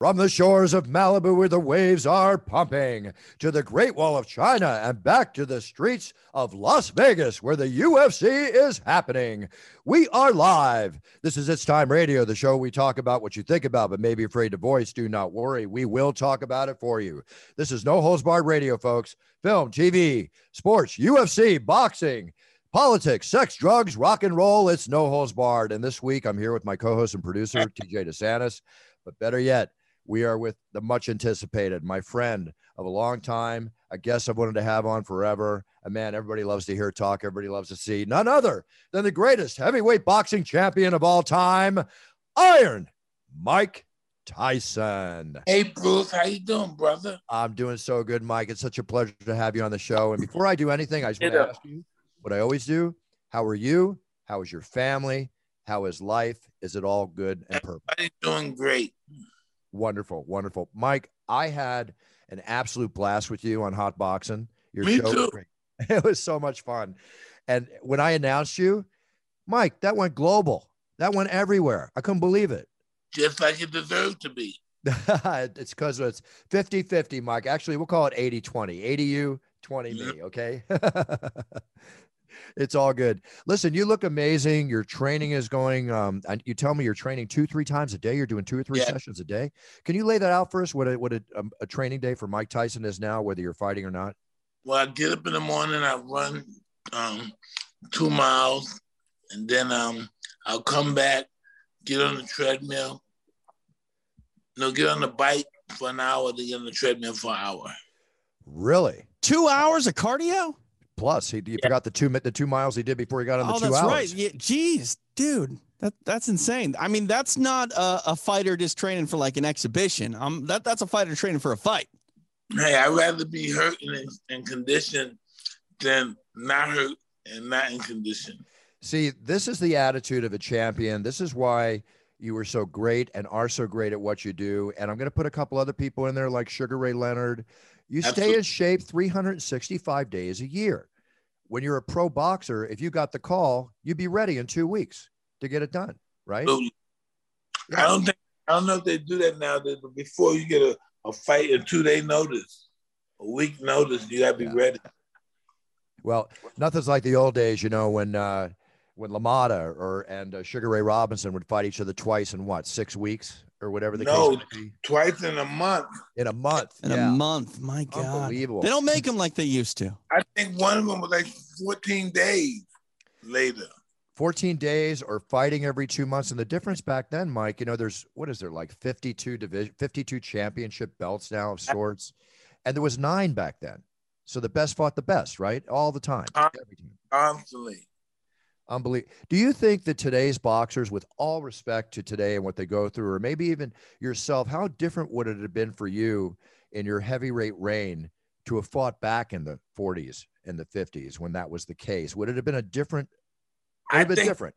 From the shores of Malibu, where the waves are pumping, to the Great Wall of China, and back to the streets of Las Vegas, where the UFC is happening. We are live. This is It's Time Radio, the show we talk about what you think about, but may be afraid to voice. Do not worry. We will talk about it for you. This is No Holds Barred Radio, folks. Film, TV, sports, UFC, boxing politics, sex, drugs, rock and roll. It's no holds barred. And this week, I'm here with my co host and producer, TJ DeSantis. But better yet, we are with the much anticipated, my friend of a long time, a guest I've wanted to have on forever, a man everybody loves to hear talk, everybody loves to see, none other than the greatest heavyweight boxing champion of all time, Iron Mike Tyson. Hey Bruce, how you doing, brother? I'm doing so good, Mike. It's such a pleasure to have you on the show. And before I do anything, I just want to ask you what I always do. How are you? How is your family? How is life? Is it all good and perfect? Everybody's doing great. Wonderful, wonderful. Mike, I had an absolute blast with you on Hot Boxing. Your Me show too. It was so much fun. And when I announced you, Mike, that went global. That went everywhere. I couldn't believe it. Just like it deserved to be. it's because it's 50 50, Mike. Actually, we'll call it 80 20. 80 you, 20 me. Okay. it's all good. Listen, you look amazing. Your training is going. Um, and you tell me you're training two, three times a day. You're doing two or three Yeah. sessions a day. Can you lay that out for us? What a, what a, um, a training day for Mike Tyson is now, whether you're fighting or not? Well, I get up in the morning, I run um, two miles, and then um, I'll come back, get on the treadmill. No, get on the bike for an hour, then get on the treadmill for an hour. Really? Two hours of cardio? Plus, he you forgot the two the two miles he did before he got on the oh, two that's hours. right. Yeah, geez, dude, that that's insane. I mean, that's not a, a fighter just training for like an exhibition. Um, that that's a fighter training for a fight. Hey, I'd rather be hurt and in, in condition than not hurt and not in condition. See, this is the attitude of a champion. This is why you were so great and are so great at what you do. And I'm going to put a couple other people in there like Sugar Ray Leonard. You stay Absolutely. in shape 365 days a year. When you're a pro boxer, if you got the call, you'd be ready in two weeks to get it done, right? I don't think I don't know if they do that nowadays, but before you get a, a fight, a two day notice, a week notice, you gotta be Yeah. ready. Well, nothing's like the old days, you know, when uh, when LaMotta or and uh, Sugar Ray Robinson would fight each other twice in what six weeks or whatever the No. case might be Twice in a month. in a month. In yeah. a month, my God, Unbelievable. they don't make them like they used to. I think one of them was like 14 days later. 14 days or fighting every two months. And the difference back then, Mike, you know, there's what is there like 52 division, 52 championship belts now of sorts. And there was nine back then. So the best fought the best, right? All the time. Every time. Constantly. Unbelievable. Do you think that today's boxers, with all respect to today and what they go through, or maybe even yourself, how different would it have been for you in your heavyweight reign to have fought back in the 40s and the 50s when that was the case? Would it have been a different? I think different.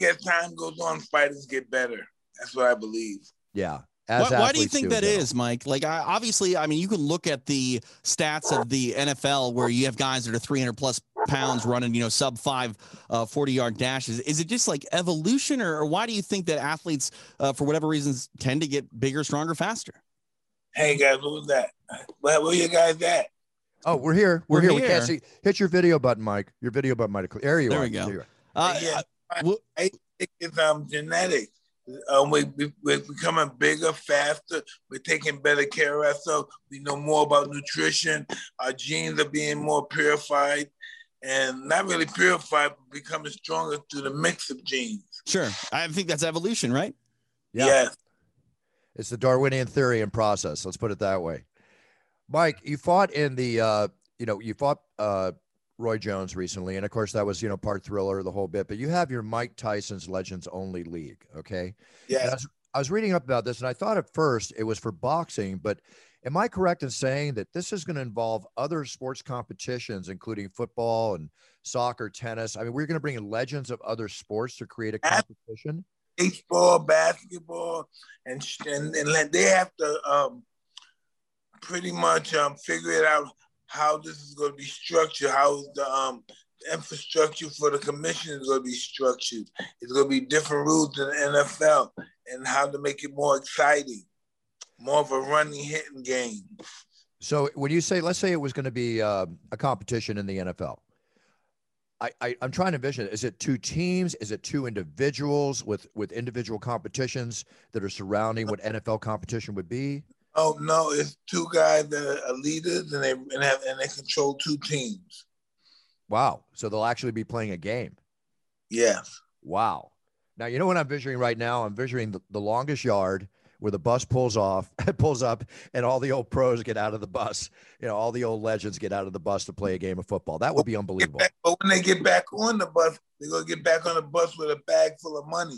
as time goes on, fighters get better. That's what I believe. Yeah. Why, As why do you think in that general. is, Mike? Like, I, obviously, I mean, you can look at the stats of the NFL where you have guys that are 300 plus pounds running, you know, sub five uh, 40 yard dashes. Is it just like evolution, or, or why do you think that athletes, uh, for whatever reasons, tend to get bigger, stronger, faster? Hey guys, what was that? Where, were you guys at? Oh, we're here. We're, We're here. We can't see. Hit your video button, Mike. Your video button, Mike. There you There are. we go. you are. Uh, yeah, well- I think it's um genetics. Um, we, we, we're becoming bigger, faster. We're taking better care of ourselves. We know more about nutrition. Our genes are being more purified, and not really purified, but becoming stronger through the mix of genes. Sure. I think that's evolution, right? Yeah. Yes. It's the Darwinian theory and process. Let's put it that way. Mike, you fought in the, uh, you know, you fought uh, Roy Jones recently, and of course that was, you know, part thriller, the whole bit. But you have your Mike Tyson's Legends Only League, okay? And I Yes. was, I was reading up about this, and I thought at first it was for boxing, but am I correct in saying that this is going to involve other sports competitions, including football and soccer, tennis? I mean, we're going to bring in legends of other sports to create a competition. baseball, basketball, and and, and they have to um, pretty much um, figure it out how this is going to be structured, how the um, infrastructure for the commission is going to be structured. It's going to be different rules than the NFL, and how to make it more exciting, more of a running hitting game. So when you say, let's say it was going to be uh, a competition in the NFL, I, I am trying to envision. Is it two teams? Is it two individuals with with individual competitions that are surrounding what NFL competition would be? Oh no, it's two guys that are leaders and they and have and they control two teams. Wow. So they'll actually be playing a game. Yes. Wow. Now you know what I'm visualizing right now? I'm visualizing the, the longest yard where the bus pulls off, pulls up, and all the old pros get out of the bus. You know, all the old legends get out of the bus to play a game of football. That would be unbelievable. Back, but when they get back on the bus, they're gonna get back on the bus with a bag full of money.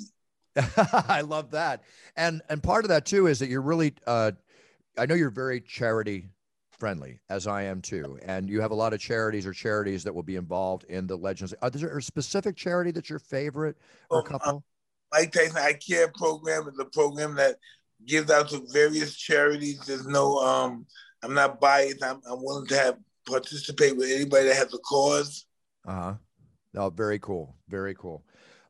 I love that, and and part of that too is that you're really. Uh, I know you're very charity friendly, as I am too, and you have a lot of charities or charities that will be involved in the Legends. Are there a specific charity that's your favorite or a Um, couple? Mike Tyson I Care program is a program that gives out to various charities. There's no um I'm not biased. I'm, I'm willing to have participate with anybody that has a cause. Uh huh. Oh, very cool. Very cool.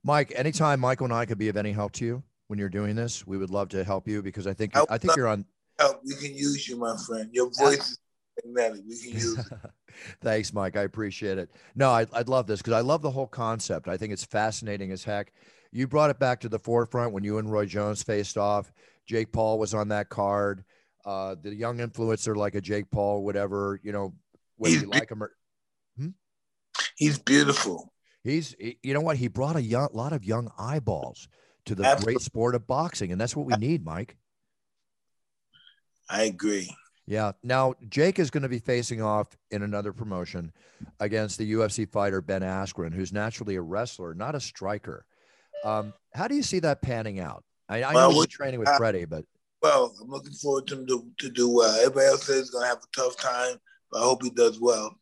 Mike, anytime Michael and I could be of any help to you when you're doing this, we would love to help you because I think I I think you're on. Help, we can use you, my friend. Your voice is magnetic. We can use it. Thanks, Mike. I appreciate it. No, I, I'd love this because I love the whole concept. I think it's fascinating as heck. You brought it back to the forefront when you and Roy Jones faced off. Jake Paul was on that card. Uh, the young influencer, like a Jake Paul, whatever, you know, whether He's you like him or He's beautiful. He's, you know what? He brought a young, lot of young eyeballs to the Absolutely. great sport of boxing, and that's what we need, Mike. I agree. Yeah. Now Jake is going to be facing off in another promotion against the UFC fighter Ben Askren, who's naturally a wrestler, not a striker. Um, how do you see that panning out? I, I know Well, he's training with uh, Freddie, but Well, I'm looking forward to him to, to do well. Everybody else says he's gonna have a tough time, but I hope he does well.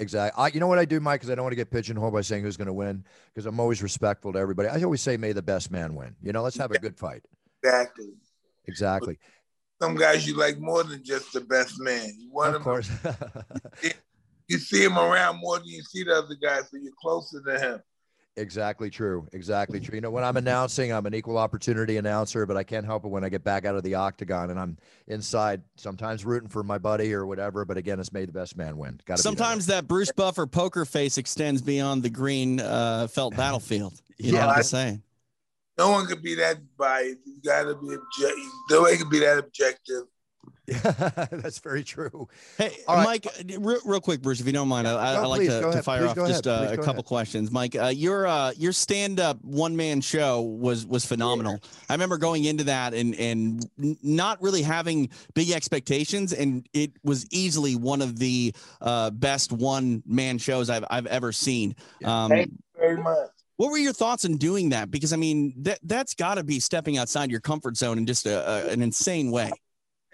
exactly. I, you know what I do, Mike, because I don't want to get pigeonholed by saying who's going to win, because I'm always respectful to everybody. I always say, "May the best man win." You know, let's have a good fight. Exactly. Exactly. Some guys you like more than just the best man. You want Of course. You see him around more than you see the other guys, so you're closer to him. Exactly true. Exactly true. You know, when I'm announcing, I'm an equal opportunity announcer, but I can't help it when I get back out of the octagon and I'm inside, sometimes rooting for my buddy or whatever. But again, it's made the best man win. Got Sometimes that Bruce Buffer poker face extends beyond the green uh, felt battlefield. You know Yeah, what I- I'm saying? No one could be that biased. You gotta be objective. No one can be that objective. That's very true. Hey, All right. Mike, uh, real, real quick, Bruce, if you don't mind, I, I, No, I like please, to, to fire Please off just uh, a couple ahead. questions. Mike, uh, your uh, your stand up one man show was was phenomenal. I remember going into that and and not really having big expectations, and it was easily one of the uh, best one man shows I've I've ever seen. Yeah. Um, Thank you very much. what were your thoughts in doing that? Because I mean, that that's got to be stepping outside your comfort zone in just a, a, an insane way.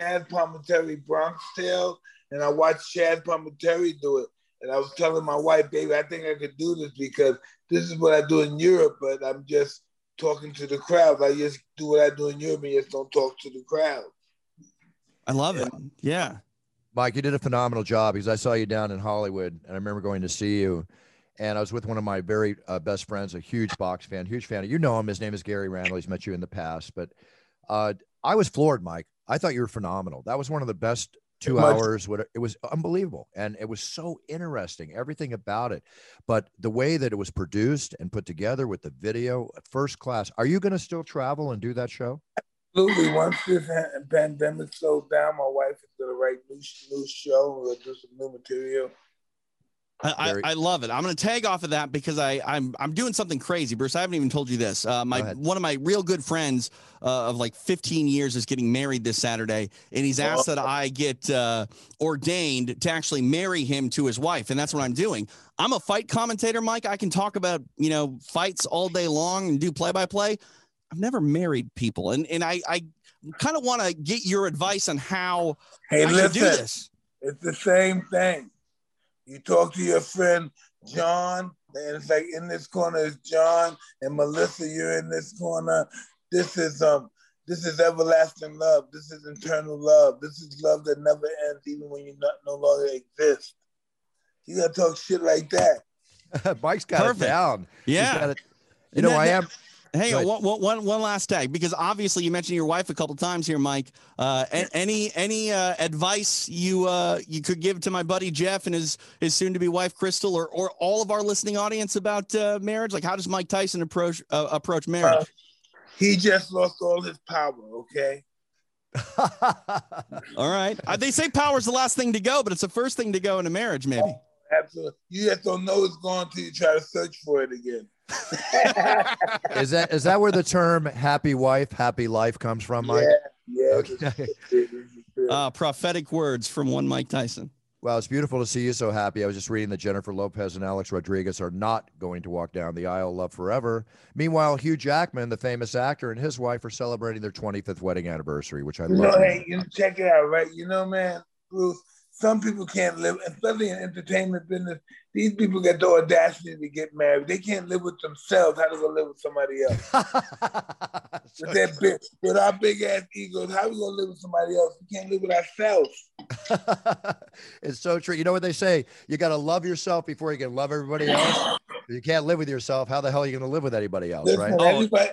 Chazz Palminteri Bronx Tale, and I watched Chazz Palminteri do it. And I was telling my wife, baby, I think I could do this because this is what I do in Europe, but I'm just talking to the crowd. I just do what I do in Europe and just don't talk to the crowd. I love it. Yeah. Mike, you did a phenomenal job because I saw you down in Hollywood and I remember going to see you. And I was with one of my very uh, best friends, a huge box fan, huge fan. You know him. His name is Gary Randall. He's met you in the past. But uh, I was floored, Mike. I thought you were phenomenal. That was one of the best two Much- hours. What it was unbelievable, and it was so interesting. Everything about it, but the way that it was produced and put together with the video, first class. Are you going to still travel and do that show? Absolutely. Once this pandemic slows down, my wife is going to write new, new show. We'll do some new material. I, Very- I, I love it. I'm going to tag off of that because I I'm I'm doing something crazy, Bruce. I haven't even told you this. Uh, my one of my real good friends uh, of like 15 years is getting married this Saturday, and he's asked that I get uh, ordained to actually marry him to his wife, and that's what I'm doing. I'm a fight commentator, Mike. I can talk about you know fights all day long and do play by play. I've never married people, and and I I kind of want to get your advice on how Hey, I should do this. it's the same thing. You talk to your friend John, and it's like in this corner is John and Melissa. You're in this corner. this is um this is everlasting love. This is eternal love. This is love that never ends, even when you not no longer exist. You gotta talk shit like that. Mike's got Perfect. it down. Yeah. got it- You And know, that- I that- am. Hey, Go ahead. one, one, one, one last tag because obviously you mentioned your wife a couple times here, Mike. Uh, a- any any uh, advice you uh, you could give to my buddy Jeff and his his soon to be wife Crystal, or or all of our listening audience about uh, marriage? Like, how does Mike Tyson approach uh, approach marriage? Uh, he just lost all his power, okay? all right, uh, they say power's the last thing to go, but it's the first thing to go in a marriage, maybe. Absolutely. You just don't know it's gone until you try to search for it again. is that is that where the term "happy wife, happy life" comes from, Mike? yeah, yeah. Okay. this is this is. Uh, prophetic words from one Mike Tyson. Well, it's beautiful to see you so happy. I was just reading that Jennifer Lopez and Alex Rodriguez are not going to walk down the aisle, love forever. Meanwhile, Hugh Jackman, the famous actor, and his wife are celebrating their 25th wedding anniversary, which I You love. know, hey, you check it out, right? You know, man, Bruce, some people can't live, especially in entertainment business. These people get the audacity to get married. They can't live with themselves. How to go live with somebody else? With their big, with our big ass egos, how we gonna live with somebody else? We can't live with ourselves. it's so true. You know what they say? You got to love yourself before you can love everybody else. You can't live with yourself, how the hell are you going to live with anybody else, Listen, right? Oh. everybody,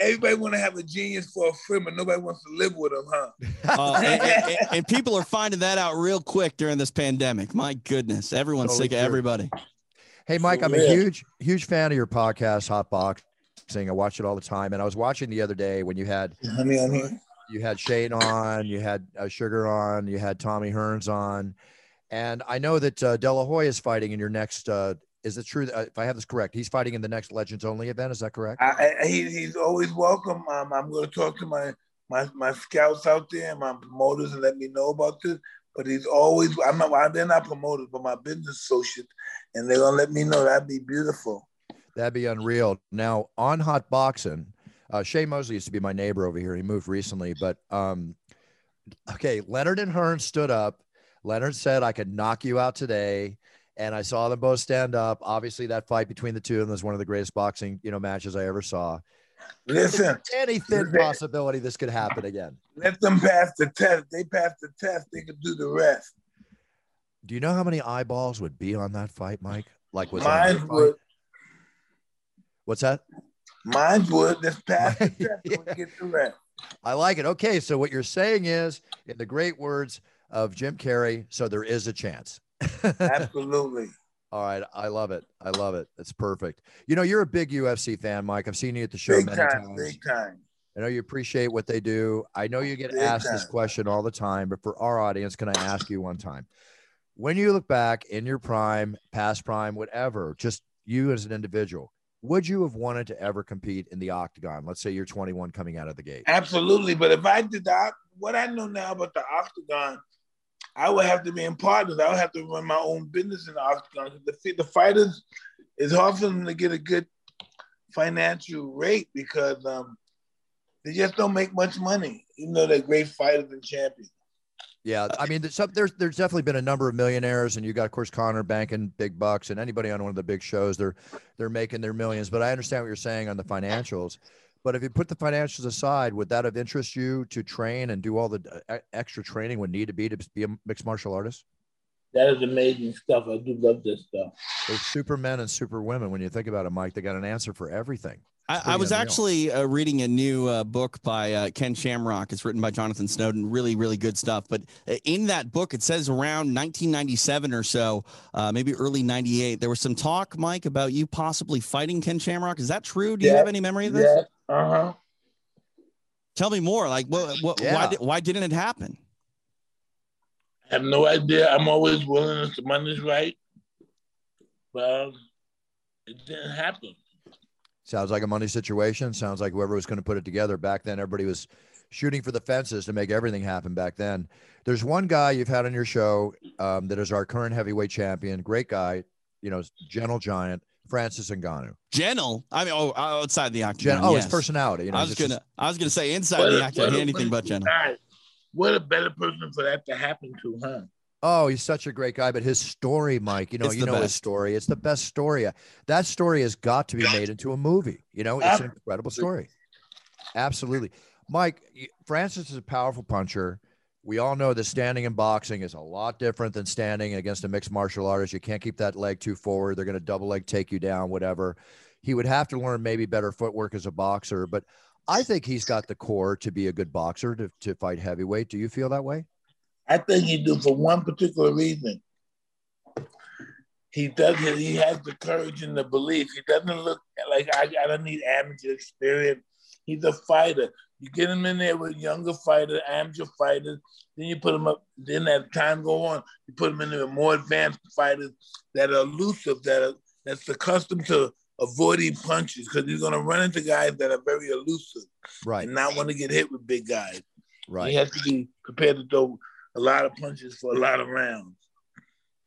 everybody want to have a genius for a friend, but nobody wants to live with them, huh? Uh, and, and- and people are finding that out real quick during this pandemic. My goodness, everyone's Totally sick of true. everybody. Hey, Mike, I'm a huge, huge fan of your podcast, Hot Boxing. I watch it all the time, and I was watching the other day when you had Honey, on you had Shane on, you had uh, Sugar on, you had Tommy Hearns on, and I know that uh, De La Hoya is fighting in your next. Uh, is it true? That, uh, if I have this correct, he's fighting in the next Legends Only event. Is that correct? I, I, he, he's always welcome. Um, I'm going to talk to my, my my scouts out there and my promoters and let me know about this. But he's always I'm not they're not promoters, but my business associates, and they're gonna let me know. That'd be beautiful. That'd be unreal. Now on Hot Boxing, uh, Shane Mosley used to be my neighbor over here. He moved recently, but um, okay, Leonard and Hearn stood up. Leonard said, "I could knock you out today," and I saw them both stand up. Obviously, that fight between the two of them was one of the greatest boxing you know matches I ever saw. Listen, Any thin possibility this could happen again. let them pass the test. They pass the test, they can do the rest. Do you know how many eyeballs would be on that fight, Mike? Like was Mine would, What's that? mine would. Let's pass the test Yeah. and get the rest. I like it. Okay, so what you're saying is, in the great words of Jim Carrey, so there is a chance. Absolutely. All right, I love it. I love it. It's perfect. You know, you're a big UFC fan, Mike. I've seen you at the show Big many time, times. big time. I know you appreciate what they do. I know you get Big asked this question all the time, but for our audience, can I ask you one time? When you look back in your prime, past prime, whatever, just you as an individual, would you have wanted to ever compete in the octagon? Let's say you're 21 coming out of the gate. Absolutely. But if I did that, what I know now about the octagon, I would have to be in partners. I would have to run my own business in the octagon. The, the fighters, it's hard for them to get a good financial rate because um, they just don't make much money, even though they're great fighters and champions. Yeah, I mean, there's, there's definitely been a number of millionaires, and you got, of course, Conor banking big bucks, and anybody on one of the big shows, they're they're making their millions. But I understand what you're saying on the financials. But if you put the financials aside, would that have interest you to train and do all the uh, extra training would need to be to be a mixed martial artist? That is amazing stuff. I do love this stuff. There's supermen and superwomen. When you think about it, Mike, they got an answer for everything. I, I was unreal. actually uh, reading a new uh, book by uh, Ken Shamrock. It's written by Jonathan Snowden. Really, really good stuff. But uh, in that book, it says around 1997 or so, uh, maybe early 98, there was some talk, Mike, about you possibly fighting Ken Shamrock. Is that true? Do you Yeah. have any memory of this? Yeah. Uh huh. Tell me more. Like, what, what, why, Yeah. did, why didn't it happen? I have no idea. I'm always willing if the money's right, but it didn't happen. Sounds like a money situation. Sounds like whoever was going to put it together back then, everybody was shooting for the fences to make everything happen back then. There's one guy you've had on your show um, that is our current heavyweight champion. Great guy, you know, gentle giant, Francis Ngannou. Gentle. I mean, oh, outside the octagon. Gen- oh, yes. his personality. You know, I was gonna, I was gonna say inside What the a- octagon, anything but gentle. Guys, What a better person for that to happen to, huh? Oh, he's such a great guy, but his story, Mike, you know, It's you the know his story. It's the best story. That story has got to be made into a movie. You know, it's an incredible story. Absolutely. Mike, Francis is a powerful puncher. We all know that standing in boxing is a lot different than standing against a mixed martial artist. You can't keep that leg too forward. They're going to double leg take you down, whatever. He would have to learn maybe better footwork as a boxer, but I think he's got the core to be a good boxer to, to fight heavyweight. Do you feel that way? I think he do for one particular reason. He does it. He has the courage and the belief. He doesn't look like I, I don't need amateur experience. He's a fighter. You get him in there with younger fighters, amateur fighters. Then you put him up. Then as time go on, you put him in there with more advanced fighters that are elusive, that are that's accustomed to avoiding punches because he's going to run into guys that are very elusive Right. and not want to get hit with big guys. Right. He has to be prepared to throw a lot of punches for a lot of rounds.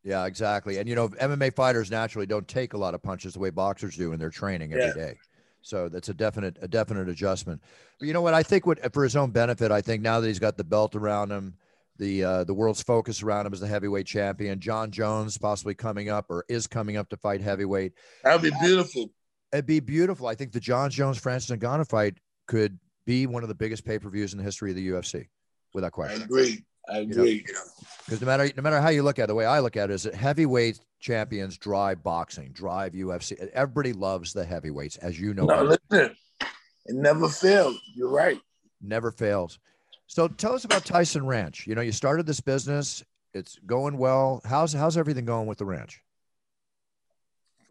Yeah, exactly. And you know, MMA fighters naturally don't take a lot of punches the way boxers do in their training every day. So that's a definite a definite adjustment. But you know what? I think what for his own benefit, I think now that he's got the belt around him, the uh, the world's focus around him as the heavyweight champion, Jon Jones possibly coming up or is coming up to fight heavyweight. That would be beautiful. It'd be beautiful. I think the Jon Jones Francis Ngannou fight could be one of the biggest pay per views in the history of the UFC, without question. I agree. I know, agree. Because no matter no matter how you look at it, the way I look at it is that heavyweight champions drive boxing, drive UFC. Everybody loves the heavyweights, as you know, no, listen, it never fails. You're right. never fails. So tell us about Tyson Ranch. You know, you started this business; it's going well. How's how's everything going with the ranch?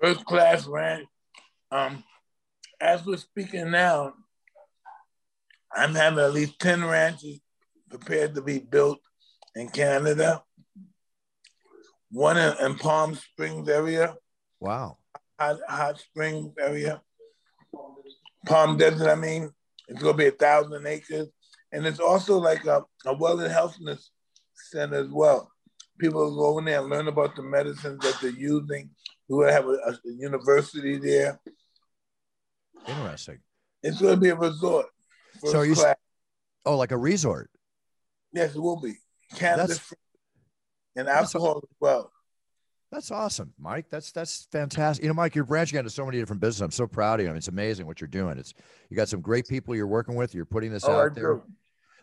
First class ranch. Um, as we're speaking now, I'm having at least 10 ranches prepared to be built in Canada. One in, in Palm Springs area, Wow, hot, hot Springs area. Palm Desert, I mean, it's gonna be a thousand acres. And it's also like a, a wellness healthness center as well. People go in there and learn about the medicines that they're using. We're gonna have a, a university there. interesting. It's gonna be a resort. So you- class. Oh, like a resort. Yes, it will be. Cannabis That's- free and that's- alcohol as well. That's awesome, Mike. That's that's fantastic. You know, Mike, you're branching out into so many different businesses. I'm so proud of you. I mean, it's amazing what you're doing. It's you got some great people you're working with. You're putting this Oh, I out there. do.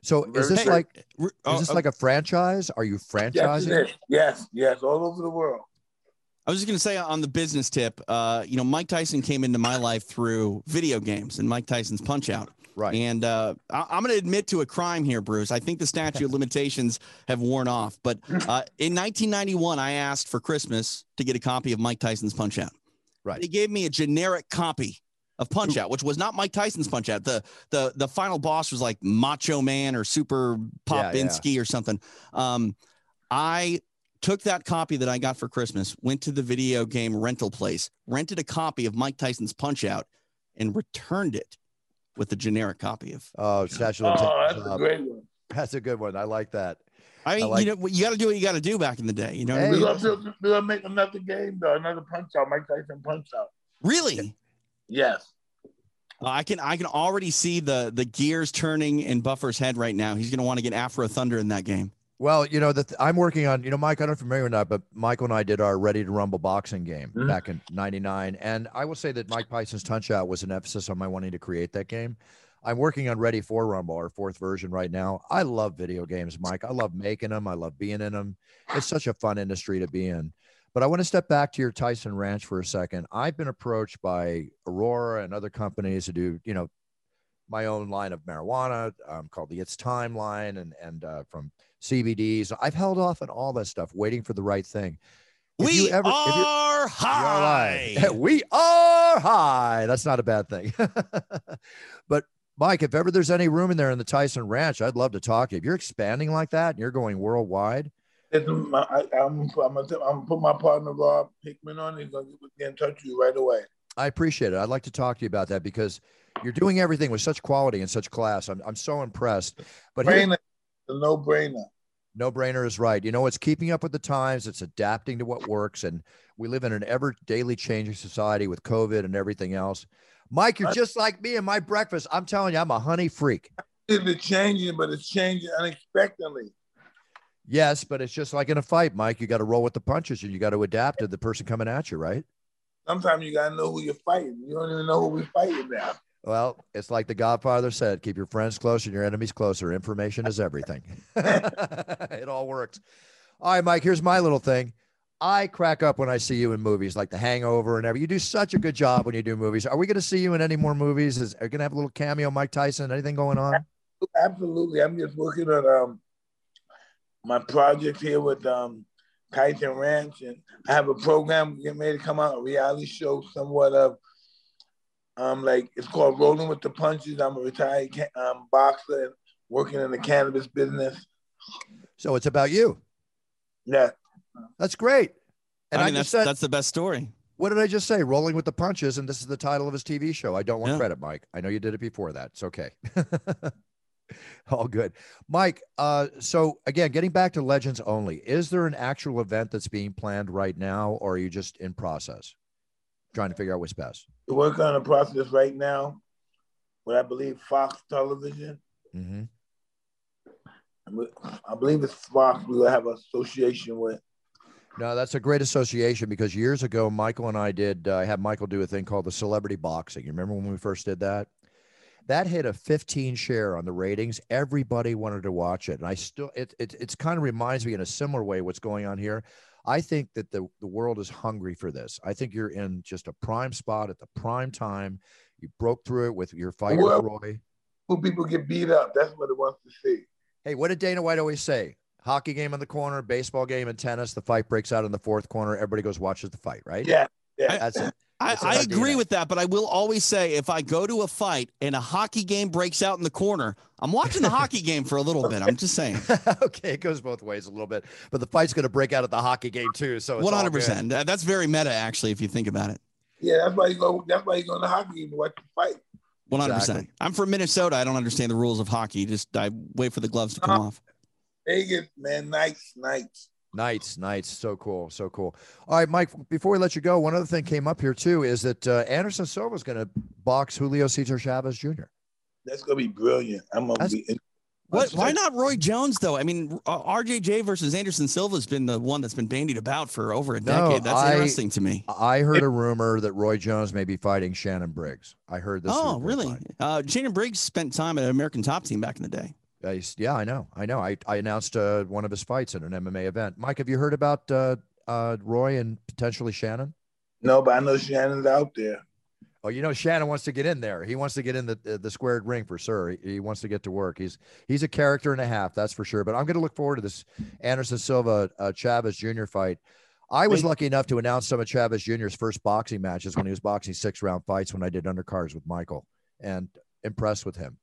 So Very is this true. like R- is oh, this oh, like a franchise? Are you franchising? it is. yes, yes, all over the world. I was just going to say on the business tip, uh, you know, Mike Tyson came into my life through video games and Mike Tyson's Punch Out. Right. And uh, I- I'm going to admit to a crime here, Bruce. I think the statute of limitations have worn off. But uh, in 1991, I asked for Christmas to get a copy of Mike Tyson's Punch Out. Right. They gave me a generic copy of Punch Out, which was not Mike Tyson's Punch Out. The the the final boss was like Macho Man or Super Yeah, yeah. Popinski or something. Um, I took that copy that I got for Christmas, went to the video game rental place, rented a copy of Mike Tyson's Punch Out, and returned it with a generic copy of. Oh, statute of Oh, limitations. that's a great one. That's a good one. I like that. I mean, like- you know, you got to do what you got to do back in the day. You know, what I Hey, mean? We're gonna, build- we're gonna make another game though, another punch out, Mike Tyson punch out. really. Yes. Uh, I can I can already see the the gears turning in Buffer's head right now. He's going to want to get Afro Thunder in that game. Well, you know that I'm working on. You know, Mike, I don't know if you're familiar or not, but Michael and I did our Ready to Rumble boxing game Mhm. back in '99, and I will say that Mike Tyson's Punch Out was an emphasis on my wanting to create that game. I'm working on Ready for Rumble, our fourth version right now. I love video games, Mike. I love making them. I love being in them. It's such a fun industry to be in. But I want to step back to your Tyson Ranch for a second. I've been approached by Aurora and other companies to do, you know, my own line of marijuana um, called the It's Time line, and and uh, from CBDs. I've held off on all that stuff, waiting for the right thing. If we ever- are You're high. we are high. That's not a bad thing. but Mike, if ever there's any room in there in the Tyson Ranch, I'd love to talk to you. If you're expanding like that and you're going worldwide, Listen, my- I, I'm, I'm, gonna, I'm gonna put my partner Rob Hickman on. He's gonna get in touch with you right away. I appreciate it. I'd like to talk to you about that because you're doing everything with such quality and such class. I'm, I'm so impressed. But Brainer, the no brainer. no brainer is right. You know, it's keeping up with the times, it's adapting to what works. And we live in an ever daily changing society with COVID and everything else. Mike, you're just like me and my breakfast. I'm telling you, I'm a honey freak. It's changing, but it's changing unexpectedly. Yes, but it's just like in a fight, Mike. You got to roll with the punches and you got to adapt to the person coming at you, right? Sometimes you gotta know who you're fighting. You don't even know who we're fighting now. Well, it's like the Godfather said: keep your friends close and your enemies closer. Information is everything. it all works. All right, Mike. Here's my little thing. I crack up when I see you in movies like The Hangover and everything. You do such a good job when you do movies. Are we going to see you in any more movies? Is are you going to have a little cameo, Mike Tyson? Anything going on? Absolutely. I'm just working on um my project here with um Tyson Ranch, and I have a program getting ready to come out, a reality show, somewhat of um like it's called Rolling with the Punches. I'm a retired um, boxer and working in the cannabis business. So it's about you. Yeah. That's great. And I mean, I that's said, that's the best story. What did I just say? Rolling with the punches, and this is the title of his TV show. I don't want yeah. credit, Mike. I know you did it before that. It's okay. All good, Mike. Uh, so again, getting back to Legends only, is there an actual event that's being planned right now, or are you just in process, trying to figure out what's best? We're working on a process right now. What I believe Fox Television. Mm-hmm. I believe it's Fox. We will have an association with. No, that's a great association because years ago, Michael and I did. Uh, I had Michael do a thing called the Celebrity Boxing. You remember when we first did that? That hit a 15 share on the ratings. Everybody wanted to watch it, and I still it it it's kind of reminds me in a similar way what's going on here. I think that the the world is hungry for this. I think you're in just a prime spot at the prime time. You broke through it with your fight well, with Roy. When people get beat up, that's what it wants to see. Hey, what did Dana White always say? hockey game in the corner, baseball game and tennis. The fight breaks out in the fourth corner. Everybody goes watches the fight, right? Yeah. Yeah. That's it. I, I agree with that, but I will always say if I go to a fight and a hockey game breaks out in the corner, I'm watching the hockey game for a little bit. I'm just saying. okay, it goes both ways a little bit, but the fight's going to break out at the hockey game too. So 100. percent That's very meta, actually, if you think about it. Yeah, that's why you go. That's why you go to the hockey game to watch the fight. 100. percent I'm from Minnesota. I don't understand the rules of hockey. Just I wait for the gloves to come uh, off. Vegas, man, nights, nights. Nights, nights. So cool. So cool. All right, Mike, before we let you go, one other thing came up here too is that uh, Anderson Silva is going to box Julio Cesar Chavez Jr. That's going to be brilliant. I'm going to be. What, why not Roy Jones though? I mean, uh, RJJ versus Anderson Silva has been the one that's been bandied about for over a decade. No, that's I, interesting to me. I heard a rumor that Roy Jones may be fighting Shannon Briggs. I heard this. Oh, really? Uh, Shannon Briggs spent time at an American Top Team back in the day. Uh, yeah, I know. I know. I, I announced uh, one of his fights at an MMA event. Mike, have you heard about uh, uh, Roy and potentially Shannon? No, but I know Shannon's out there. Oh, you know, Shannon wants to get in there. He wants to get in the the, the squared ring for sure. He, he, wants to get to work. He's he's a character and a half, that's for sure. But I'm going to look forward to this Anderson Silva uh, Chavez Jr. fight. I was lucky enough to announce some of Chavez Jr.'s first boxing matches when he was boxing six round fights when I did undercards with Michael, and impressed with him.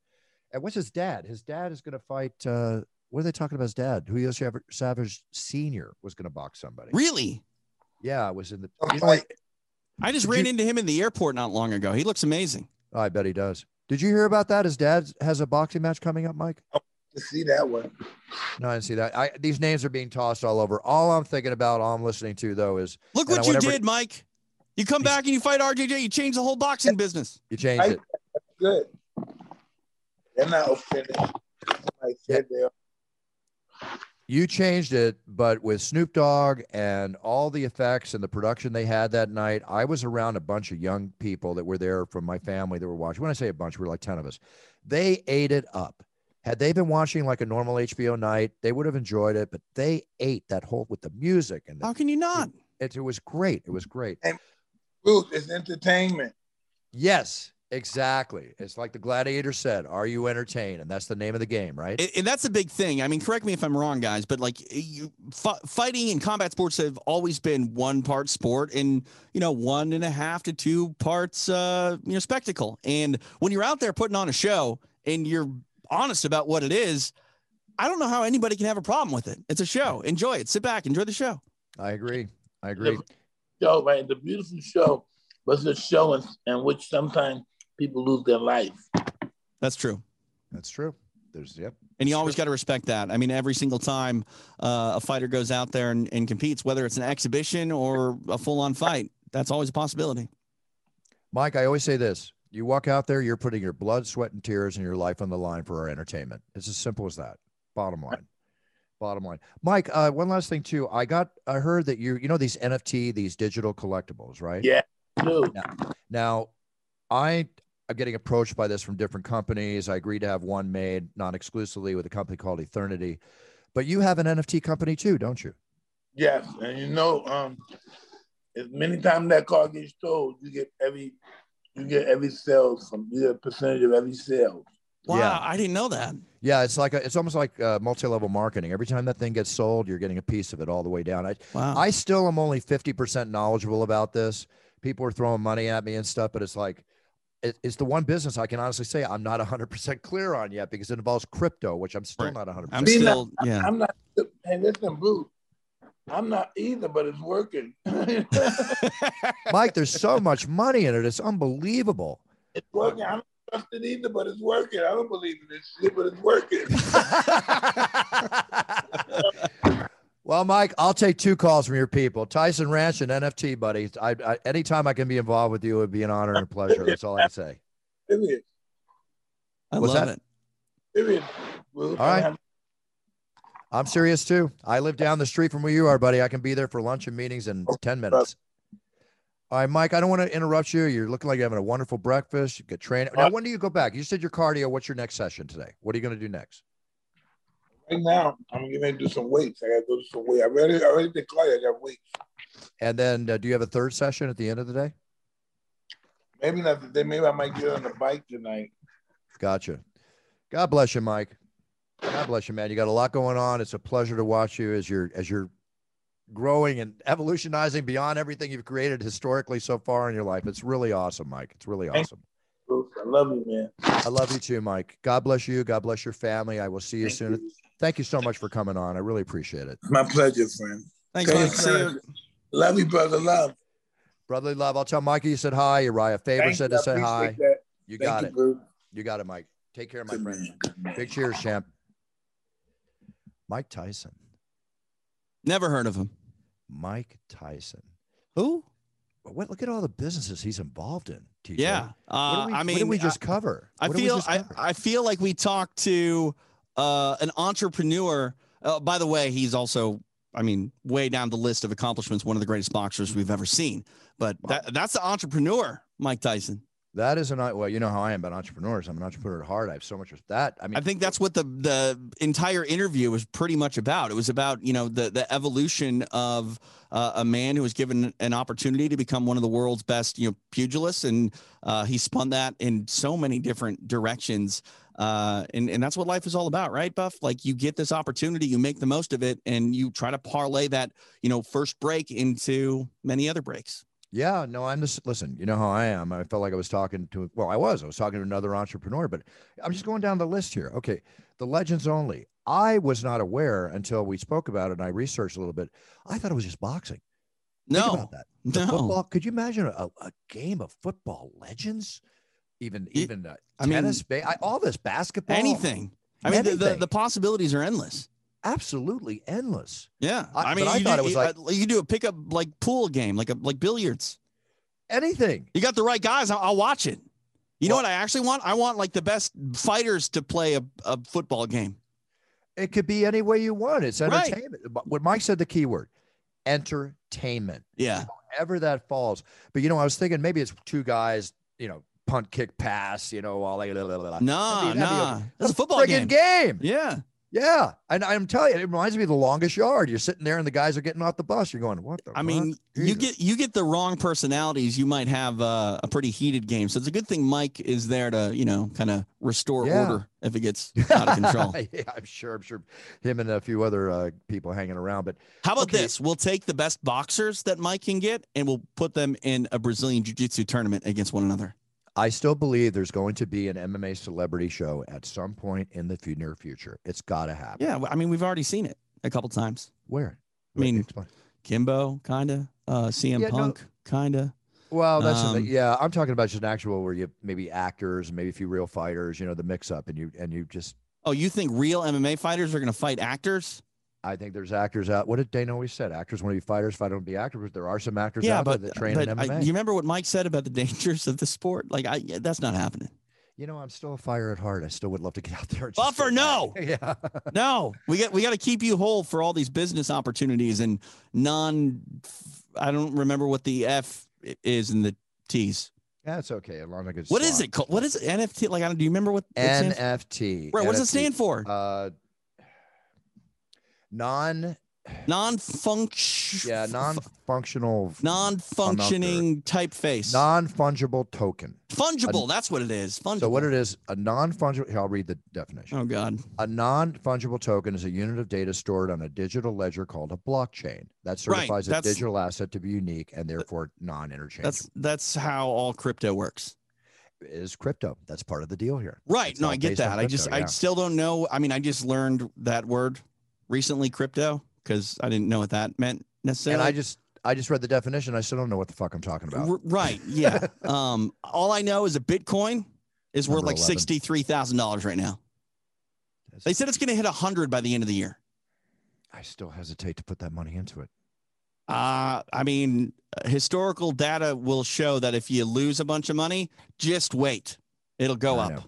And what's his dad? His dad is going to fight. Uh, what are they talking about? His dad, Julio Savage Senior, was going to box somebody. Really? Yeah, it was in the. You know, I just ran you, into him in the airport not long ago. He looks amazing. Oh, I bet he does. Did you hear about that? His dad has a boxing match coming up, Mike. To see that one. No, I didn't see that. I, these names are being tossed all over. All I'm thinking about, all I'm listening to, though, is look what you did, Mike. You come back and you fight RJJ. You change the whole boxing business. You changed it. Good. They're not finished. yeah. You changed it, but with Snoop Dogg and all the effects and the production they had that night, I was around a bunch of young people that were there from my family that were watching. When I say a bunch, we were like 10 of us. They ate it up. Had they been watching like a normal HBO night, they would have enjoyed it, but they ate that whole with the music and the, how can you not? It, it, it was great. It was great. And Ruth, it's entertainment. Yes, Exactly. It's like the gladiator said, are you entertained? And that's the name of the game, right? And, and that's a big thing. I mean, correct me if I'm wrong, guys, but like you, f- fighting and combat sports have always been one part sport and, you know, one and a half to two parts, uh, you know, spectacle. And when you're out there putting on a show and you're honest about what it is, I don't know how anybody can have a problem with it. It's a show. Enjoy it. Sit back, enjoy the show. I agree. I agree. The show, right? The beautiful show was a show in, in which sometimes people lose their life. That's true. That's true. There's yep. And you always got to respect that. I mean, every single time uh, a fighter goes out there and, and competes, whether it's an exhibition or a full on fight, that's always a possibility. Mike, I always say this: you walk out there, you're putting your blood, sweat, and tears and your life on the line for our entertainment. It's as simple as that. Bottom line. Bottom line, Mike. Uh, one last thing too. I got. I heard that you. You know these NFT, these digital collectibles, right? Yeah. Now, now, I I'm getting approached by this from different companies. I agreed to have one made non-exclusively with a company called Eternity. But you have an NFT company too, don't you? Yes, and you know, um, as many times that car gets sold, you get every you get every sale from you get a percentage of every sale. Wow, Yeah. I didn't know that. Yeah, it's like a, it's almost like uh, multi-level marketing. Every time that thing gets sold, you're getting a piece of it all the way down. I Wow. I still am only 50% knowledgeable about this. People are throwing money at me and stuff, but it's like it, it's the one business I can honestly say I'm not 100% clear on yet because it involves crypto, which I'm still Right. not 100%. I'm See, still yeah. I'm not. Hey, listen, Bruce. I'm not either, but it's working. Mike, there's so much money in it. It's unbelievable. it's working. I don't trust it either, but it's working. I don't believe in this shit, but it's working. well, Mike, I'll take two calls from your people, Tyson Ranch and NFT, buddy. I, I anytime I can be involved with you, it would be an honor and a pleasure. That's all I can say. Period. I What's love that? it. Period. Bruce. All right. I'm serious too. I live down the street from where you are, buddy. I can be there for lunch and meetings in 10 minutes. All right, Mike, I don't want to interrupt you. You're looking like you're having a wonderful breakfast. You get trained. Now, uh, when do you go back? You said your cardio. What's your next session today? What are you going to do next? Right now, I'm gonna do some weights. I gotta do some weight. I already, I already declared I got weights. And then uh, do you have a third session at the end of the day? Maybe not today. Maybe I might get on the bike tonight. Gotcha. God bless you, Mike. God bless you, man. You got a lot going on. It's a pleasure to watch you as you're as you're growing and evolutionizing beyond everything you've created historically so far in your life. It's really awesome, Mike. It's really awesome. I love you, man. I love you too, Mike. God bless you. God bless your family. I will see you Thank soon. you. Thank you so much for coming on. I really appreciate it. My pleasure, friend. Thanks, Thank Mike. you, See you. sir. Love you, brother. Love. Brotherly love. I'll tell Mikey you said hi. Uriah Faber Thank said you. to say hi. that. You Thank got you, it. Bruce. You got it, Mike. Take care, my Good friend. man. Big cheers, champ. Mike Tyson. Never heard of him. Mike Tyson. Who? What, look at all the businesses he's involved in. TJ. Yeah. Uh, did we, I mean, what did we I- just cover? I What feel just I, cover? I feel like we talked to uh, an entrepreneur. Uh, by the way, he's also, I mean, way down the list of accomplishments, one of the greatest boxers we've ever seen. But that, that's the entrepreneur, Mike Tyson. that is an well, you know how I am about entrepreneurs. I'm an entrepreneur at heart. I have so much with that. I mean, I think that's what the the entire interview was pretty much about. It was about you know the the evolution of uh, a man who was given an opportunity to become one of the world's best you know pugilists, and uh, he spun that in so many different directions. Uh, and and that's what life is all about, right, Buff? Like you get this opportunity, you make the most of it, and you try to parlay that you know first break into many other breaks. Yeah, no, I'm just listen, you know how I am. I felt like I was talking to well, I was. I was talking to another entrepreneur, but I'm just going down the list here. Okay. The legends only. I was not aware until we spoke about it and I researched a little bit. I thought it was just boxing. Think No, about that. The no. football. Could you imagine a, a game of football legends? Even Ye- even uh, I mean, tennis, ba- all this basketball, anything. I mean, the, the the possibilities are endless. absolutely endless. Yeah, I- I, mean, I thought do, it was you, like- uh, you do a pickup like pool game, like a like billiards. Anything. You got the right guys. I'll, I'll watch it. You know what I actually want? I want like the best fighters to play a, a football game. It could be any way you want. It's entertainment. But What Mike said, the key word, entertainment. Yeah, Wherever that falls. But you know, I was thinking maybe it's two guys, you know, punt, kick, pass, you know, all like, blah, blah, blah. nah, That'd be- that'd nah. That's a football friggin' game. game. Yeah, Yeah. And I'm telling you, it reminds me of the longest yard. You're sitting there and the guys are getting off the bus. You're going, what the I mean, fuck? you get you get the wrong personalities, you might have uh, a pretty heated game. So it's a good thing Mike is there to you know kind of restore Yeah. order if it gets out of control. yeah, I'm sure. I'm sure him and a few other uh, people hanging around. But How about Okay. this? We'll take the best boxers that Mike can get, and we'll put them in a Brazilian jiu-jitsu tournament against one another. I still believe there's going to be an MMA celebrity show at some point in the near future. It's got to happen. Yeah, I mean we've already seen it a couple times. Where? I mean, Explain. Kimbo, kinda. Uh, CM Yeah, no. Punk, kinda. Well, that's Um, yeah. I'm talking about just an actual where you maybe actors, maybe a few real fighters. You know, the mix up, and you and you just. Oh, you think real MMA fighters are going to fight actors? I think there's actors out. What did Dana always said? Actors want to be fighters, Fighters want to be actors. But there are some actors yeah, out but, there that train but in I, MMA. you remember what Mike said about the dangers of the sport? Like, I yeah, that's not happening. You know, I'm still a fire at heart. I still would love to get out there. Buffer, no. Yeah. No, we got we got to keep you whole for all these business opportunities and non. I don't remember what the F is in the T's. Yeah, it's okay. As long as What is it called? What is it? NFT? Like, I don't. Do you remember what? NFT. Right. What does it stand for? Uh, non. Non-function. Yeah, non-functional. non-functioning typeface. Non-fungible token. fungible. that's what it is. Fungible. So what it is, a non-fungible. Here, I'll read the definition. Oh God. A non-fungible token is a unit of data stored on a digital ledger called a blockchain that Right, certifies a digital asset to be unique and therefore non-interchangeable. That's that's how all crypto works. is crypto. That's part of the deal here. Right. It's No, I get that. I just crypto, I still don't know. I mean, I just learned that word recently, crypto, because I didn't know what that meant necessarily. And I just I just read the definition. I still don't know what the fuck I'm talking about. R- right. Yeah. um. All I know is a Bitcoin is worth like 11. sixty three thousand dollars right now. They said it's going to hit hundred by the end of the year. I still hesitate to put that money into it. Uh, I mean, historical data will show that if you lose a bunch of money, just wait. It'll go I up. know.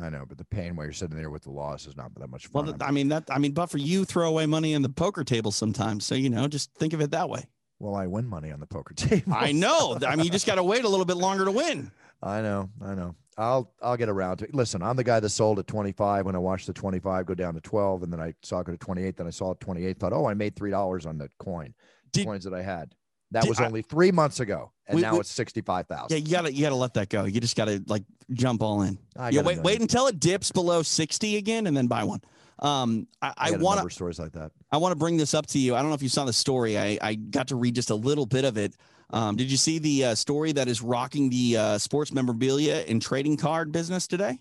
I know, but the pain while you're sitting there with the loss is not that much fun. th- I mean that. I mean, but for you, throw away money on the poker table sometimes. So you know, just think of it that way. well, I win money on the poker table. I know. I mean, you just got to wait a little bit longer to win. I know, I know. I'll I'll get around to it. Listen, I'm the guy that sold at 25 when I watched the 25 go down to 12, and then I saw it go to 28. Then I saw it 28. Thought, oh, I made three dollars on the coin, Did- coins that I had. That was only three months ago, and We- now we- it's 65,000. Yeah, you gotta you gotta let that go. You just gotta like jump all in. I Yeah, wait wait until it dips below sixty again, and then buy one. Um, I, I a want to stories like that. I want to bring this up to you. I don't know if you saw the story. I I got to read just a little bit of it. Um, did you see the uh, story that is rocking the uh, sports memorabilia and trading card business today?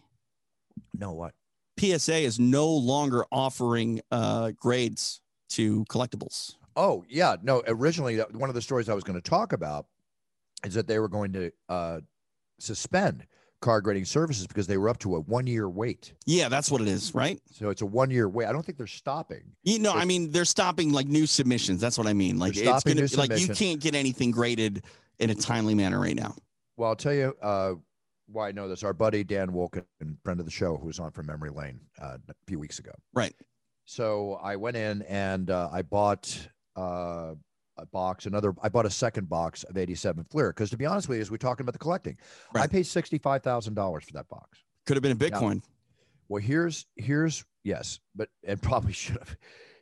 No, what? PSA is no longer offering uh, grades to collectibles. Oh yeah, no. Originally, one of the stories I was going to talk about is that they were going to uh, suspend car grading services because they were up to a one year wait. Yeah, that's what it is, right? So it's a one year wait. I don't think they're stopping. You know, I mean, they're stopping like new submissions. That's what I mean. Like it's gonna like you can't get anything graded in a timely manner right now. Well, I'll tell you uh, why I know this. Our buddy Dan Wulkan, friend of the show, who was on from Memory Lane uh, a few weeks ago. Right. So I went in and uh, I bought uh, a box, another. I bought a second box of '87 Fleer because, to be honest with you, as we're talking about the collecting, I paid sixty-five thousand dollars for that box. Could have been a Bitcoin. Well, here's here's yes, but and probably should have.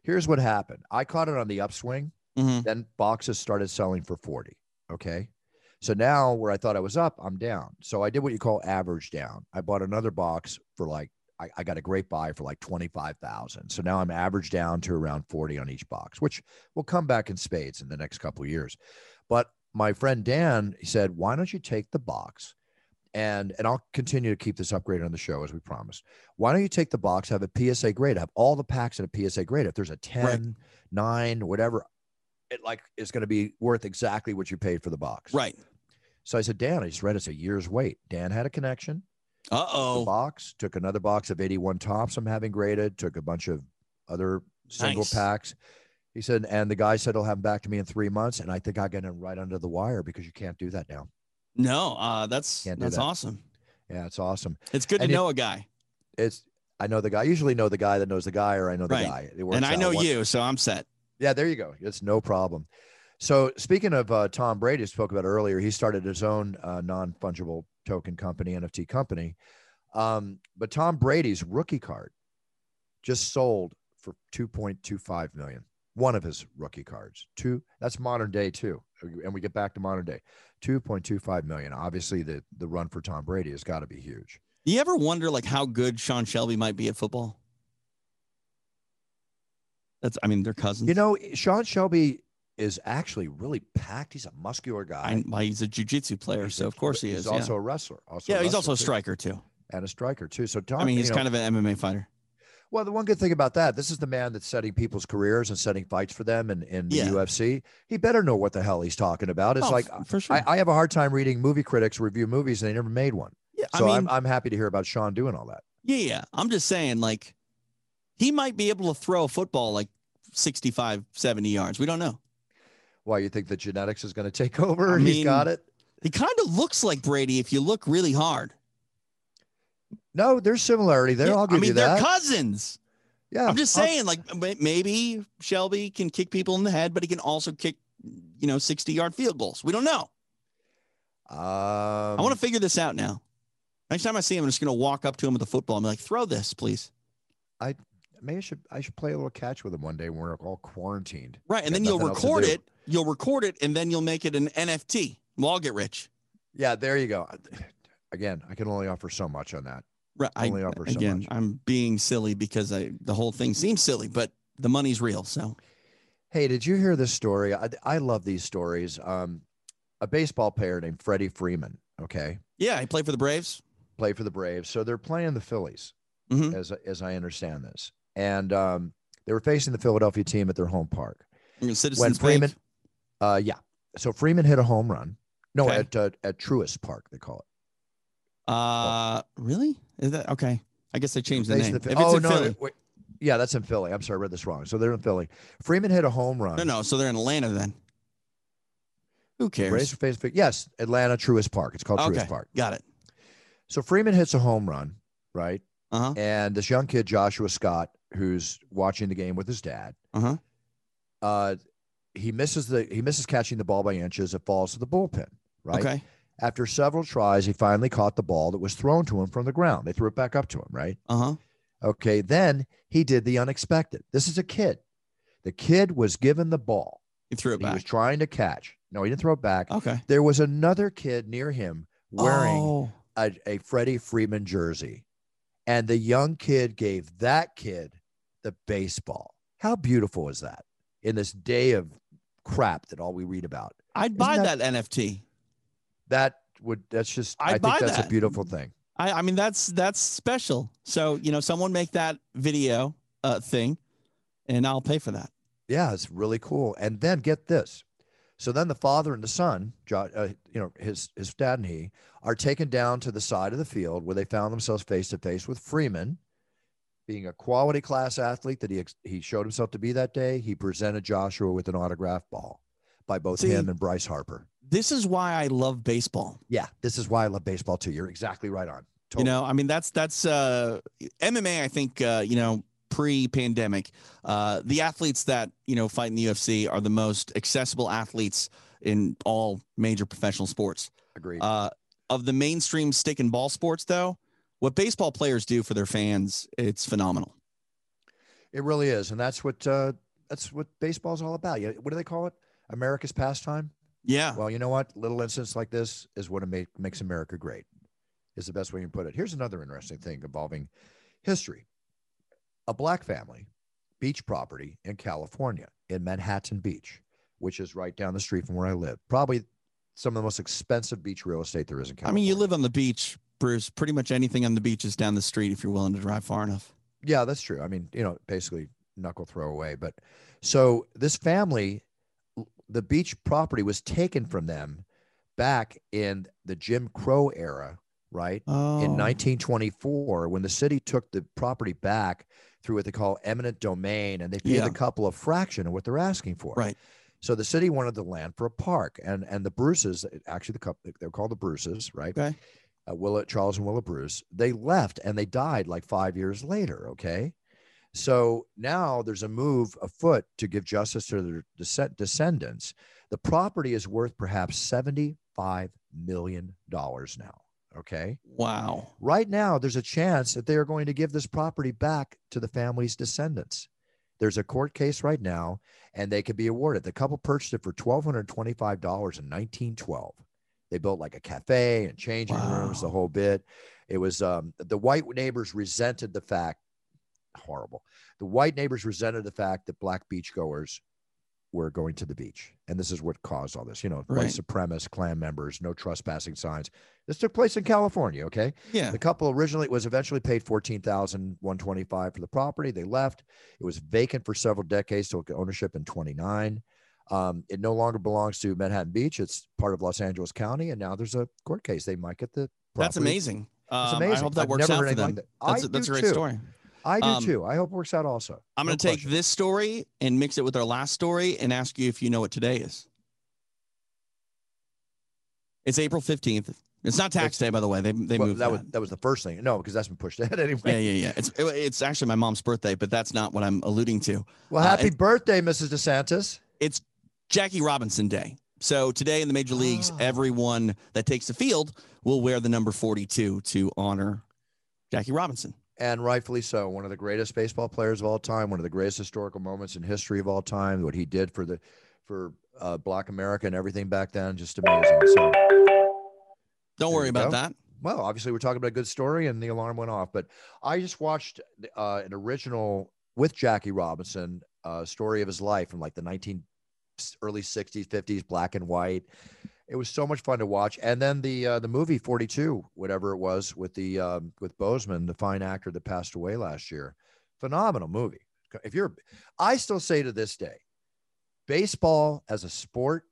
Here's what happened. I caught it on the upswing. Mhm. Then boxes started selling for 40. Okay. So now where I thought I was up, I'm down. So I did what you call average down. I bought another box for like I, I got a great buy for like 25,000. So now I'm averaged down to around 40 on each box, which will come back in spades in the next couple of years. But my friend Dan, he said, why don't you take the box and and I'll continue to keep this upgraded on the show as we promised. Why don't you take the box, have a PSA grade, have all the packs at a PSA grade. If there's a 10, 9, whatever, it like is going to be worth exactly what you paid for the box. Right. So I said, Dan, I just read it's a year's wait. Dan had a connection. Uh oh. box took another box of 81 Topps I'm having graded, took a bunch of other single Nice. packs. He said, and the guy said he'll have them back to me in three months. And I think I got him right under the wire because you can't do that now. No, uh, that's that's that. awesome. Yeah, it's awesome. It's good to it- know a guy, It's I know the guy. I usually know the guy that knows the guy, or I know the Right. guy. And I know you, so I'm set. Yeah, there you go. It's no problem. So speaking of uh, Tom Brady, spoke about earlier, he started his own uh, non fungible token company, NFT company. Um, but Tom Brady's rookie card just sold for 2.25 million. One of his rookie cards. Two. That's modern day too. And we get back to modern day. 2.25 million. Obviously, the the run for Tom Brady has got to be huge. Do you ever wonder like how good Sean Shelby might be at football? That's I mean they're cousins. You know, Sean Shelby is actually really packed. He's a muscular guy. I, he's a jujitsu player, He's so a- of course he he's is. also yeah, a wrestler. Also yeah he's also a striker too. and a striker too. So Tom, I mean, he's you know, kind of an MMA fighter. well. The one good thing about that, this is the man that's setting people's careers and setting fights for them in, in the UFC. He better know what the hell he's talking about. It's Oh, like for sure. I, I have a hard time reading movie critics review movies and they never made one. yeah, So I mean, I'm I'm happy to hear about Sean doing all that. yeah, yeah. I'm just saying, like, he might be able to throw a football like 65, 70 yards. We don't know. Why you think the genetics is going to take over? I he's mean, got it. He kind of looks like Brady if you look really hard. No, there's similarity there. Yeah, I'll give I mean, you they're cousins. yeah, I'm just I'll- saying, like, maybe Shelby can kick people in the head, but he can also kick, you know, 60 yard field goals. We don't know. Um, I want to figure this out now. Next time I see him, I'm just going to walk up to him with the football and be like, throw this, please. Maybe I should I should play a little catch with him one day when we're all quarantined. Right. And Got then you'll nothing else to record it. You'll record it and then you'll make it an NFT. We'll all get rich. Yeah, there you go. Again, I can only offer so much on that. Right. I, Only offer so again, much. I'm being silly because I, the whole thing seems silly, but the money's real. So Hey, did you hear this story? I, I love these stories. Um, a baseball player named Freddie Freeman. Okay, yeah, he played for the Braves. played for the Braves. So they're playing the Phillies, Mhm. as as I understand this, and um, they were facing the Philadelphia team at their home park. Citizens Freeman- Bank. Uh, yeah. So Freeman hit a home run. No, Okay. at uh, at Truist Park they call it. Uh, really? Is that okay? I guess they changed the name. the if it's oh in no, Philly, wait, yeah, that's in Philly. I'm sorry, I read this wrong. So they're in Philly. Freeman hit a home run. no, no. So they're in Atlanta then. Who cares? Were facing- yes, Atlanta Truist Park. It's called Okay, Truist Park. got it. So Freeman hits a home run, right? Uh huh. And this young kid, Joshua Scott, who's watching the game with his dad, Uh huh. uh, he misses the he misses catching the ball by inches. It falls to the bullpen, right? Okay. After several tries, he finally caught the ball that was thrown to him from the ground. They threw it back up to him, right? Uh huh. Okay. Then he did the unexpected. This is a kid. The kid was given the ball. He threw it back. He was trying to catch. No, he didn't throw it back. Okay. There was another kid near him wearing Oh, a, a Freddie Freeman jersey. And the young kid gave that kid the baseball. How beautiful is that in this day of crap that all we read about? I'd buy that- that, NFT. That would, that's just, I'd I think buy that's that. a beautiful thing. I, I mean, that's that's special. So you know, someone make that video uh, thing, and I'll pay for that. Yeah, it's really cool. And then get this. So then the father and the son, Jo- uh, you know, his his dad and he are taken down to the side of the field where they found themselves face to face with Freeman, being a quality class athlete that he ex- he showed himself to be that day. He presented Joshua with an autograph ball by both See- him and Bryce Harper. This is why I love baseball. Yeah, this is why I love baseball too. You're exactly right on. You know, I mean, that's that's uh, MMA. I think uh, you know, pre-pandemic, uh, the athletes that you know fight in the UFC are the most accessible athletes in all major professional sports. agreed. Uh, of the mainstream stick and ball sports, though, what baseball players do for their fans, it's phenomenal. it really is, and that's what uh, that's what baseball's all about. You- What do they call it? America's pastime. Yeah. Well, you know what? Little incidents like this is what make, makes America great. Is the best way you can put it. Here's another interesting thing involving history. A black family, beach property in California, in Manhattan Beach, which is right down the street from where I live. Probably some of the most expensive beach real estate there is in California. I mean, you live on the beach, Bruce. Pretty much anything on the beach is down the street if you're willing to drive far enough. Yeah, that's true. I mean, you know, basically knuckle throw away. But so this family, the beach property was taken from them back in the Jim Crow era, right? Oh, In 1924, when the city took the property back through what they call eminent domain, and they paid Yeah. the couple a fraction of what they're asking for. right. So the city wanted the land for a park, and and the Bruces, actually the couple, they're called the Bruces, right? Okay. Uh, Willa, Charles and Willa Bruce, they left and they died like five years later. Okay. So now there's a move afoot to give justice to their descend- descendants. The property is worth perhaps $75 million now. Okay. Wow. Right now, there's a chance that they are going to give this property back to the family's descendants. There's a court case right now, and they could be awarded. The couple purchased it for $1,225 in 1912. They built like a cafe and changing rooms, the whole bit. It was um, the white neighbors resented the fact, horrible. The white neighbors resented the fact that black beachgoers were going to the beach. And this is what caused all this, you know, white Right. supremacist Klan members, no trespassing signs. This took place in California, okay? Yeah. The couple originally was eventually paid fourteen thousand one twenty five for the property. They left. It was vacant for several decades. Took ownership in twenty nine. Um, it no longer belongs to Manhattan Beach. It's part of Los Angeles County, and now there's a court case. They might get the. That's property. amazing. It's Um, amazing. I hope that I've works out for them. like that. That's, a, that's do a great too. story. I do Um, too. I hope it works out also. I'm going to take question. this story and mix it with our last story and ask you if you know what today is. It's April 15th. It's not tax day, by the way. They, they Well, moved that that. was that was the first thing. No, because that's been pushed ahead anyway. yeah, yeah, yeah. It's, it- it's actually my mom's birthday, but that's not what I'm alluding to. Well, Uh, happy it- birthday, Mrs. DeSantis. It's Jackie Robinson Day. So today in the major leagues, Ah. everyone that takes the field will wear the number 42 to honor Jackie Robinson. and rightfully so. One of the greatest baseball players of all time, one of the greatest historical moments in history of all time. What he did for the for uh, Black America and everything back then, just amazing. So, Don't worry about go. that. well, obviously we're talking about a good story, and the alarm went off. But I just watched uh, an original with Jackie Robinson, uh, story of his life from like the nineteen early '60s, '50s, black and white. It was so much fun to watch, and then the uh, the movie Forty Two, whatever it was, with the um, with Boseman, the fine actor that passed away last year. Phenomenal movie. If you're, I still say to this day, baseball as a sport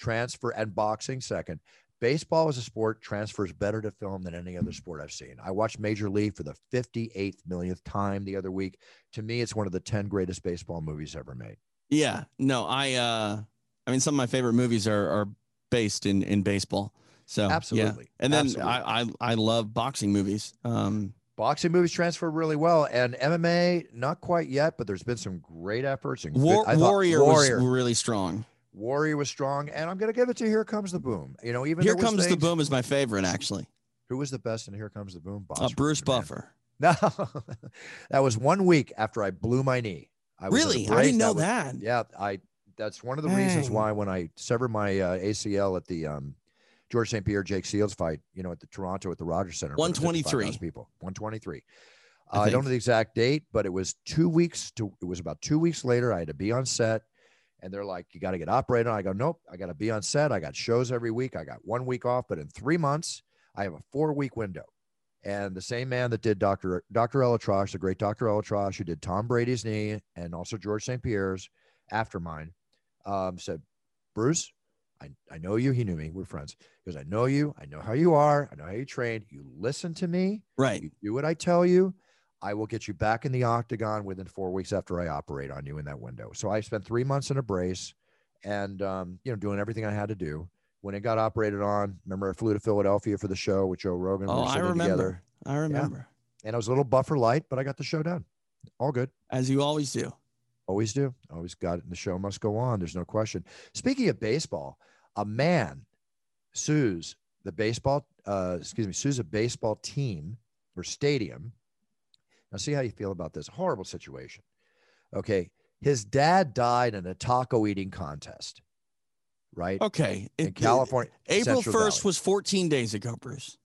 transfer and boxing second. Baseball as a sport transfers better to film than any other sport I've seen. I watched Major League for the 58th millionth time the other week. To me, it's one of the 10 greatest baseball movies ever made. Yeah. No, I uh I mean some of my favorite movies are are based in in baseball. So yeah. Absolutely. And then Absolutely. I, I I love boxing movies. Um Boxing movies transfer really well, and MMA not quite yet, but there's been some great efforts. And good- War, I Warrior, Warrior, was really strong. Warrior was strong, and I'm gonna give it to Here Comes the Boom. You know, even Here comes the boom is my favorite actually. Who was the best in Here Comes the Boom? Uh, Bruce Rucker, man. Buffer. No, that was one week after I blew my knee. I Really? I didn't know was- that. Yeah, I. That's one of the reasons why when I severed my uh, ACL at the um, George St. Pierre Jake Shields fight, you know, at the Toronto at the Rogers Center, front of 123. people, one twenty three. I I, don't know the exact date, but it was two weeks to. It was about two weeks later. I had to be on set, and they're like, "You got to get operated." on." I go, "Nope, I got to be on set. I got shows every week. I got one week off, but in three months, I have a four week window." And the same man that did Dr. Dr. ElAttrache, the great Dr. ElAttrache, who did Tom Brady's knee and also George St. Pierre's after mine, um, said, Bruce, I, I know you. He knew me. We're friends. He goes, I know you. I know how you are. I know how you train. You listen to me. Right. You do what I tell you. I will get you back in the octagon within four weeks after I operate on you in that window. So I spent three months in a brace and, um, you know, doing everything I had to do. When it got operated on, remember I flew to Philadelphia for the show with Joe Rogan. We Oh, were I remember. together I remember. and I was a little buffer light, but I got the show done. All good. As you always do. Always do. Always got it. And the show must go on. There's no question. Speaking of baseball, a man sues the baseball, uh, excuse me, sues a baseball team or stadium. Now, see how you feel about this. Horrible situation. Okay. His dad died in a taco eating contest, right? Okay. in It- California. April Central 1st Valley. was 14 days ago, Bruce.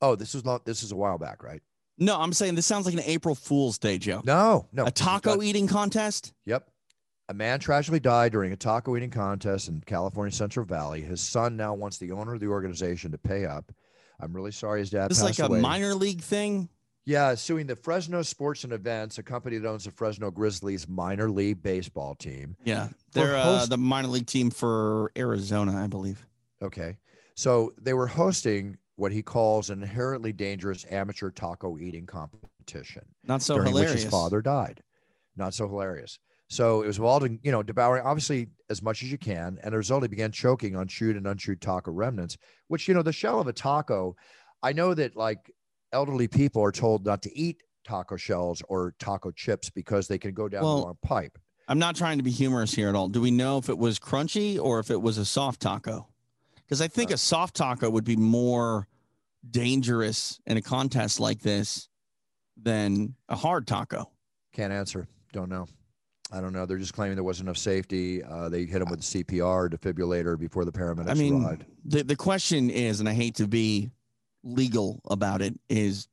Oh, this was not, this is a while back, right? No, I'm saying this sounds like an April Fool's Day joke. No, no. a taco eating contest? Yep. A man tragically died during a taco eating contest in California Central Valley. His son now wants the owner of the organization to pay up. I'm really sorry his dad This is like a away. minor league thing. Yeah, suing the Fresno Sports and Events, a company that owns the Fresno Grizzlies minor league baseball team. Yeah. They're uh, the minor league team for Arizona, I believe. Okay. So they were hosting what he calls an inherently dangerous amateur taco eating competition. Not so hilarious. which his father died. Not so hilarious. So it was all to, you know, devouring obviously as much as you can. And the result, he began choking on chewed and unchewed taco remnants, which, you know, the shell of a taco, I know that like elderly people are told not to eat taco shells or taco chips because they can go down Well, the wrong pipe. I'm not trying to be humorous here at all. Do we know if it was crunchy or if it was a soft taco? Because I think Uh, a soft taco would be more dangerous in a contest like this than a hard taco. Can't answer. Don't know. I don't know. They're just claiming there wasn't enough safety. Uh, they hit him with CPR defibrillator before the paramedics I mean, arrived. the, the question is, and I hate to be legal about it, is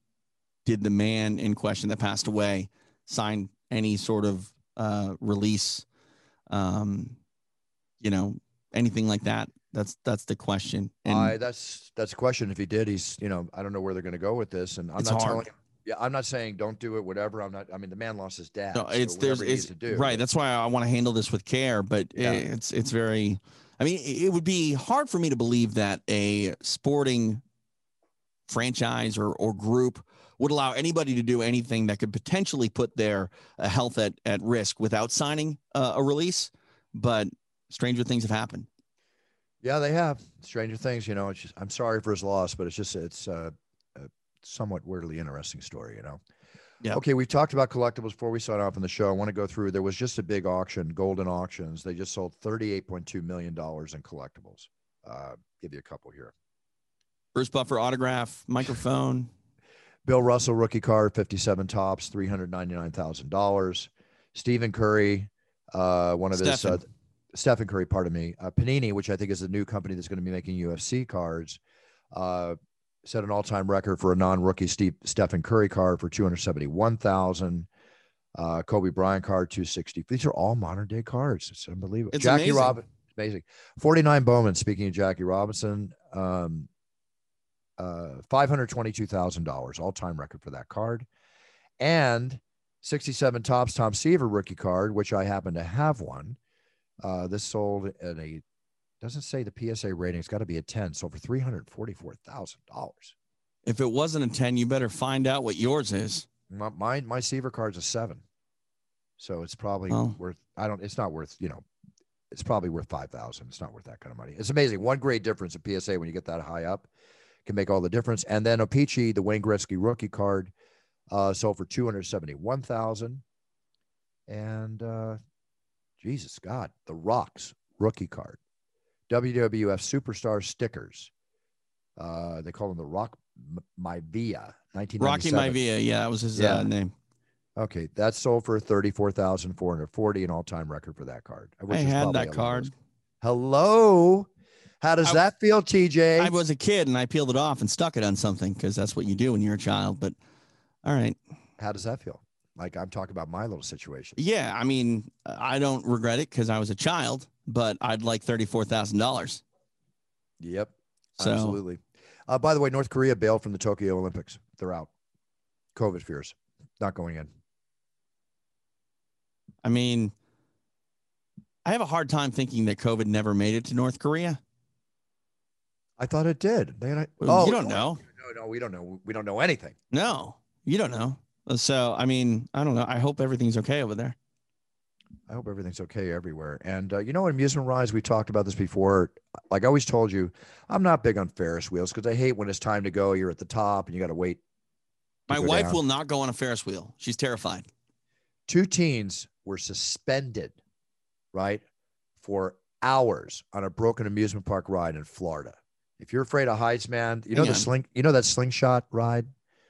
did the man in question that passed away sign any sort of uh, release? Um, you know, anything like that? That's that's the question. And I that's that's a question. If he did, he's you know I don't know where they're going to go with this, and I'm not hard. telling. Yeah, I'm not saying don't do it. Whatever. I'm not. I mean, the man lost his dad. No, so it's there's he needs it's to do. right. That's why I want to handle this with care, but Yeah. it's it's very. I mean, it would be hard for me to believe that a sporting franchise or or group would allow anybody to do anything that could potentially put their uh, health at at risk without signing uh, a release. But stranger things have happened. Yeah, they have Stranger Things. You know, it's just, I'm sorry for his loss, but it's just it's uh, a somewhat weirdly interesting story. You know. Yep. Okay, we've talked about collectibles before we sign off on the show. I want to go through. There was just a big auction, Goldin Auctions. They just sold $38.2 million in collectibles. Uh, give you a couple here. Bruce Buffer autograph, microphone. Bill Russell rookie card, 57 Topps, $399,000. Stephen Curry, uh, one of his, uh, Stephen. Stephen Curry, pardon me, uh, Panini, which I think is a new company that's going to be making UFC cards, uh, set an all-time record for a non-rookie Steve, Stephen Curry card for 271,000. Uh, Kobe Bryant card, 260. These are all modern day cards. It's unbelievable. It's Jackie. Robinson, amazing. 49 Bowman, speaking of Jackie Robinson, um, uh, $522,000, all-time record for that card. And 67 Topps Tom Seaver rookie card, which I happen to have one. Uh, this sold at a doesn't say the PSA rating. It's got to be a 10. Sold for three hundred forty-four thousand dollars. If it wasn't a 10, you better find out what yours is. My, my my Seaver card's a seven, so it's probably Oh. worth. I don't. It's not worth. You know, it's probably worth five thousand. It's not worth that kind of money. It's amazing. One great difference in PSA when you get that high up can make all the difference. And then O-Pee-Chee, the Wayne Gretzky rookie card, uh, sold for two hundred seventy-one thousand. And uh, Jesus God, the Rocks rookie card, WWF Superstar stickers. Uh, they call them the Rock Maivia, nineteen Rocky Maivia. Yeah, that was his Yeah. uh, name. Okay, that sold for thirty-four thousand four hundred forty, an all-time record for that card. I had that card. Hello, how does I- that feel, TJ? I was a kid and I peeled it off and stuck it on something because that's what you do when you're a child. But all right. how does that feel? Like I'm talking about my little situation. Yeah. I mean, I don't regret it because I was a child, but I'd like $34,000. Yep, So absolutely. Uh, by the way, North Korea bailed from the Tokyo Olympics. They're out. COVID fears, not going in. I mean, I have a hard time thinking that COVID never made it to North Korea. I thought it did. They Well, oh, you don't know. No, no, we don't know. We don't know anything. No, you don't know. So, I mean, I don't know. I hope everything's okay over there. I hope everything's okay everywhere. And uh, you know, amusement rides, we talked about this before. Like I always told you, I'm not big on Ferris wheels because I hate when it's time to go. You're at the top and you got to wait. to My wife down. will not go on a Ferris wheel. She's terrified. Two teens were suspended, right, for hours on a broken amusement park ride in Florida. If you're afraid of heights, man, you know Hang the on. sling, you know that slingshot ride.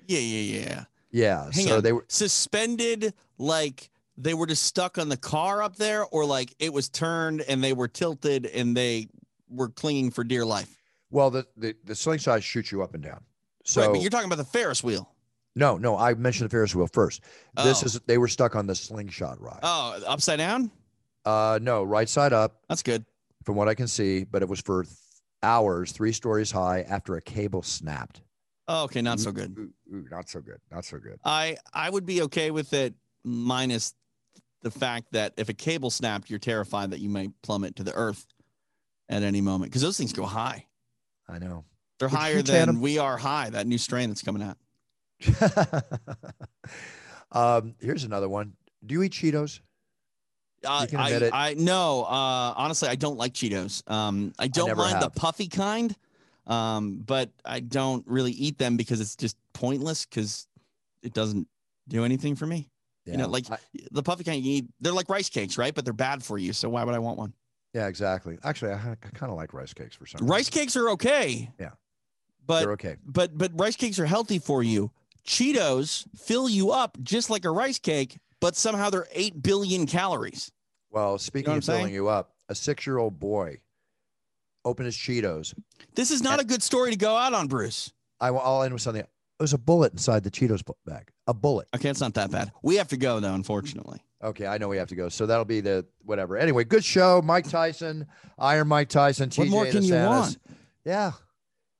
Yeah, yeah, yeah. Yeah. Hang so on. they were. Suspended, like they were just stuck on the car up there, or like it was turned and they were tilted and they were clinging for dear life. Well, the the, the slingshot shoots you up and down. So right, but you're talking about the Ferris wheel. no, no, I mentioned the Ferris wheel first. This Oh. is they were stuck on the slingshot ride. Oh, upside down? Uh, no, right side up, That's good. from what I can see, but it was for hours, three stories high, after a cable snapped. Oh, okay, not so good. Ooh, ooh, not so good. Not so good. I I would be okay with it minus the fact that if a cable snapped, you're terrified that you may plummet to the earth at any moment because those things go high. I know. They're Would higher than we are high. That new strain that's coming out. um, here's another one. Do you eat Cheetos? Uh, I. I no. Uh, honestly, I don't like Cheetos. Um, I don't never mind the puffy kind, um, but I don't really eat them because it's just pointless because it doesn't do anything for me. You know, like I- the puffy kind you eat, they're like rice cakes, right? But they're bad for you. So why would I want one? yeah, exactly. Actually, I, kind of like rice cakes for some Rice cakes are okay. Yeah. But They're okay. but but rice cakes are healthy for you. Cheetos fill you up just like a rice cake, but somehow they're eight billion calories. Well, speaking what of filling you up, a six-year-old boy opened his Cheetos. This is not a good story to go out on, Bruce. I, I'll end with something. There's a bullet inside the Cheetos bag. A bullet. Okay, it's not that bad. We have to go though, unfortunately. Okay, I know we have to go. So that'll be the whatever. Anyway, good show. Mike Tyson, Iron Mike Tyson, TJ What more can you want? Yeah.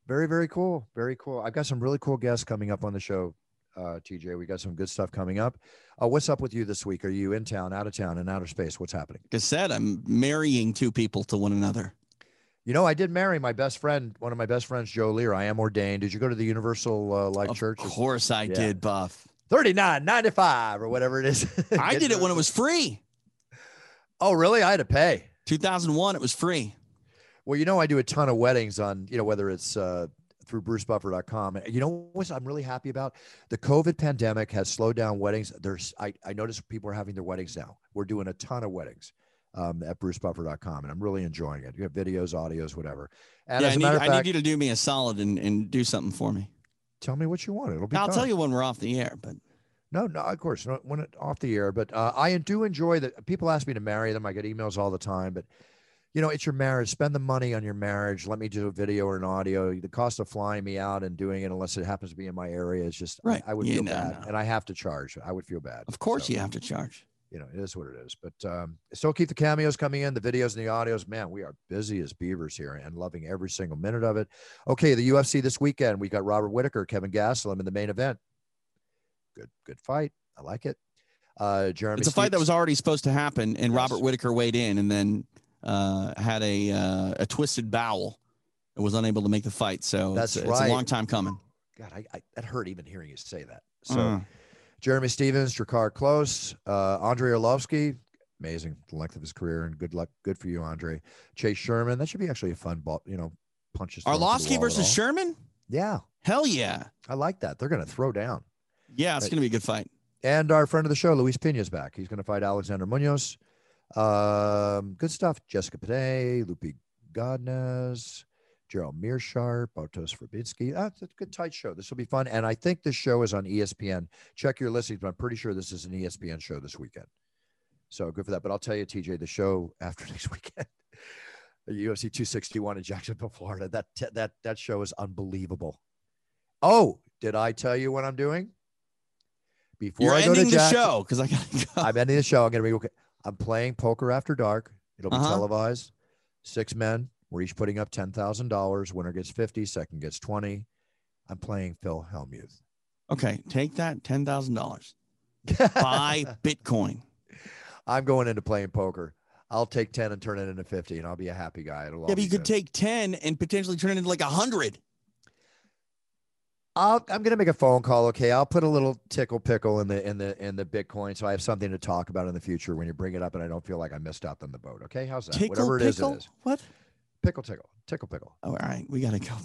Very, very cool. Very cool. I've got some really cool guests coming up on the show, uh, TJ. We got some good stuff coming up. Uh, what's up with you this week? Are you in town, out of town, in outer space? What's happening? Said, I'm marrying two people to one another. You know, I did marry my best friend, one of my best friends, Joe Lear. I am ordained. Did you go to the Universal uh, Life Of Church? Of course I Yeah. did, Buff. Thirty nine ninety five or whatever it is. I did it when it was free. Oh, really? I had to pay. 2001, it was free. Well, you know, I do a ton of weddings on, you know, whether it's uh, through brucebuffer.com. And You know what I'm really happy about? The COVID pandemic has slowed down weddings. There's I, I noticed people are having their weddings now. We're doing a ton of weddings um, at brucebuffer.com, and I'm really enjoying it. You have videos, audios, whatever. And yeah, as I a need, of I need you to do me a solid and, and do something for me. tell me what you want. It'll be. I'll fun. tell you when we're off the air, but No, no, of course, not when it off the air. But uh, I do enjoy that. People ask me to marry them. I get emails all the time. But you know, it's your marriage. Spend the money on your marriage. Let me do a video or an audio. The cost of flying me out and doing it, unless it happens to be in my area, is just I- Right. I, would Yeah, feel no, bad, no. and I have to charge. I would feel bad. of course So, you have to charge. You know, it is what it is. But um, still keep the cameos coming in, the videos and the audios. Man, we are busy as beavers here and loving every single minute of it. Okay, the UFC this weekend. We got Robert Whittaker, Kelvin Gastelum in the main event. Good, good fight. I like it. Uh, Jeremy. It's a fight that was already supposed to happen, and Yes. Robert Whittaker weighed in and then uh, had a uh, a twisted bowel and was unable to make the fight. So That's it's, it's right. a long time coming. God, I, I that hurt even hearing you say that. So Uh, Jeremy Stephens, Drakkar Klose, uh, Andre Arlovsky, amazing the length of his career and good luck, good for you, Andre. Chase Sherman, that should be actually a fun ball, you know, punches. thrown Arlovsky versus. Sherman? Yeah, Hell yeah. I like that. They're gonna throw down. Yeah, it's Right. to be a good fight. And our friend of the show, Luis Peña's back. He's gonna fight Alexander Munoz. Um, good stuff. Jessica Pate, Lupi Godinez. Gerald Meerschaert, Bartosz Fabinski. Ah, it's a good tight show. This will be fun. And I think this show is on ESPN. Check your listings, but I'm pretty sure this is an ESPN show this weekend. So good for that. But I'll tell you, TJ, the show after next weekend, UFC 261 in Jacksonville, Florida. That that that show is unbelievable. Oh, did I tell you what I'm doing? Before You're I go to ending the show because I got go. I'm ending the show. I'm gonna be okay. I'm playing poker after dark. It'll be Uh-huh. televised. Six men. We're each putting up ten thousand dollars. Winner gets fifty. Second gets twenty. I'm playing Phil Hellmuth. Okay, take that $10,000. Buy Bitcoin. I'm going into playing poker. I'll take ten and turn it into fifty, and I'll be a happy guy. It'll Yeah, but you could take 10 and potentially turn it into like a 100. I'll, I'm gonna make a phone call. Okay, I'll put a little tickle pickle in the in the in the Bitcoin, so I have something to talk about in the future when you bring it up, and I don't feel like I missed out on the boat. Okay, how's that? Tickle Whatever it is, it is. What? Pickle tickle, tickle pickle. Oh, all right, we got to go.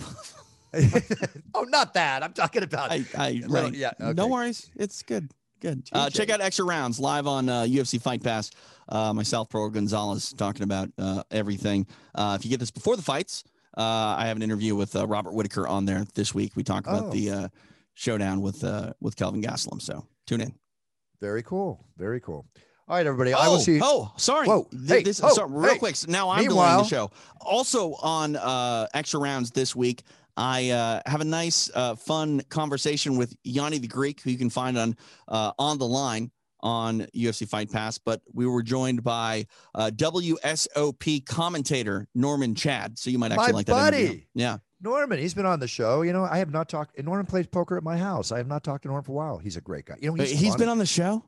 oh, not that. I'm talking about. I, I, Little- right. yeah, No worries. It's good. Good. Uh, check out Extra Rounds live on uh, UFC Fight Pass. Uh, myself, Pro Gonzalez, talking about uh, everything. Uh, if you get this before the fights, uh, I have an interview with uh, Robert Whittaker on there this week. We talk about Oh. the uh, showdown with uh, with Kelvin Gastelum. So tune in. Very cool. Very cool. All right, everybody. I will oh, see. oh, sorry. Whoa, hey, this, oh, so, real hey. quick. so Now I'm Meanwhile- the show. Also on uh, extra rounds this week, I uh, have a nice, uh, fun conversation with Yanni the Greek, who you can find on uh, on the line on UFC Fight Pass. But we were joined by uh, WSOP commentator Norman Chad. So you might actually My like that. interview. buddy. Yeah. Norman, he's been on the show. You know, I have not talked. Norman plays poker at my house. I have not talked to Norman for a while. He's a great guy. You know, But he's, he's been on the show.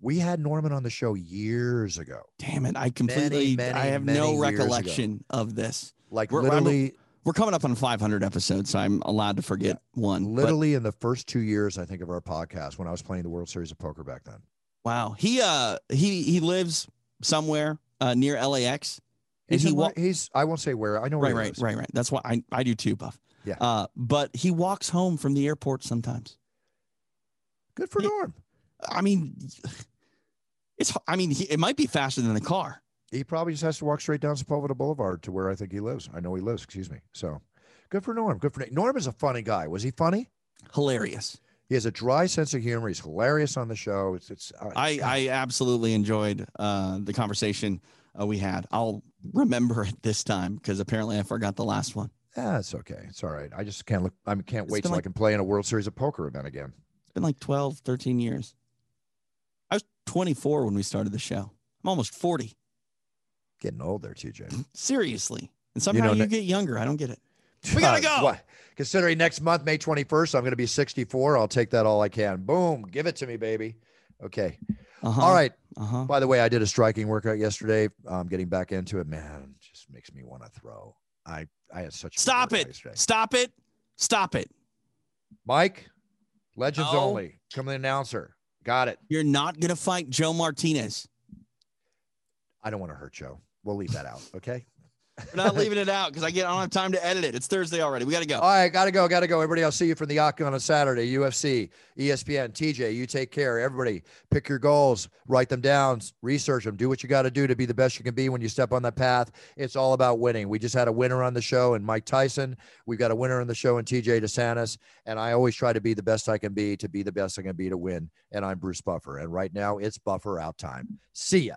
We had Norman on the show years ago. Damn it! I completely. many, I have many no ago. recollection of this. Like We're- literally, We're coming up on 500 episodes, so I'm allowed to forget one. but- literally in the first two years, I think of our podcast when I was playing the World Series of Poker back then. Wow. He uh he he lives somewhere uh near LAX. And He's, he wa- he's. I won't say where. I know where right, right, right, right. That's why I, I do too, Buff. Yeah. Uh but he walks home from the airport sometimes. Good for. Norm. I mean it's I mean he, it might be faster than the car. He probably just has to walk straight down Sepulveda Boulevard to where I think he lives. I know he lives. Excuse me. So, good for Norm. Good for Norm. is a funny guy. Was he funny? Hilarious. He has a dry sense of humor. He's hilarious on the show. It's it's. Uh, I I absolutely enjoyed uh the conversation uh, we had. I'll remember it this time because apparently I forgot the last one. yeah, it's okay. It's all right. I just can't look. I can't It's wait till I can play in a World Series of Poker event again. It's been like 12, 13 years. I was 24 when we started the show. I'm almost 40. Getting old there, TJ. Seriously. And somehow you, know, ne- get younger. I don't get it. We gotta go. What? Considering next month, May 21st, I'm going to be 64. I'll take that all I can. Boom. Give it to me, baby. Okay. Uh-huh. All right. Uh-huh. By the way, I did a striking workout yesterday. Um, getting back into it, man, just makes me want to throw. I I had such. a Stop it. yesterday. Stop it. Stop it. Mike, legends No. only. Come the announcer. Got it. You're not gonna fight Joe Martinez. I don't want to hurt Joe. We'll leave that out. Okay. We're not leaving it out because I get I don't have time to edit it. It's Thursday already. We got to go. All right, gotta go, gotta go. Everybody, I'll see you from the Octagon on Saturday. UFC, ESPN, TJ. You take care. Everybody, pick your goals, write them down, research them, do what you got to do to be the best you can be when you step on that path. It's all about winning. We just had a winner on the show, and Mike Tyson. We've got a winner on the show, and TJ DeSantis. And I always try to be the best I can be to be the best I can be to win. And I'm Bruce Buffer. And right now, it's Buffer out time. See ya.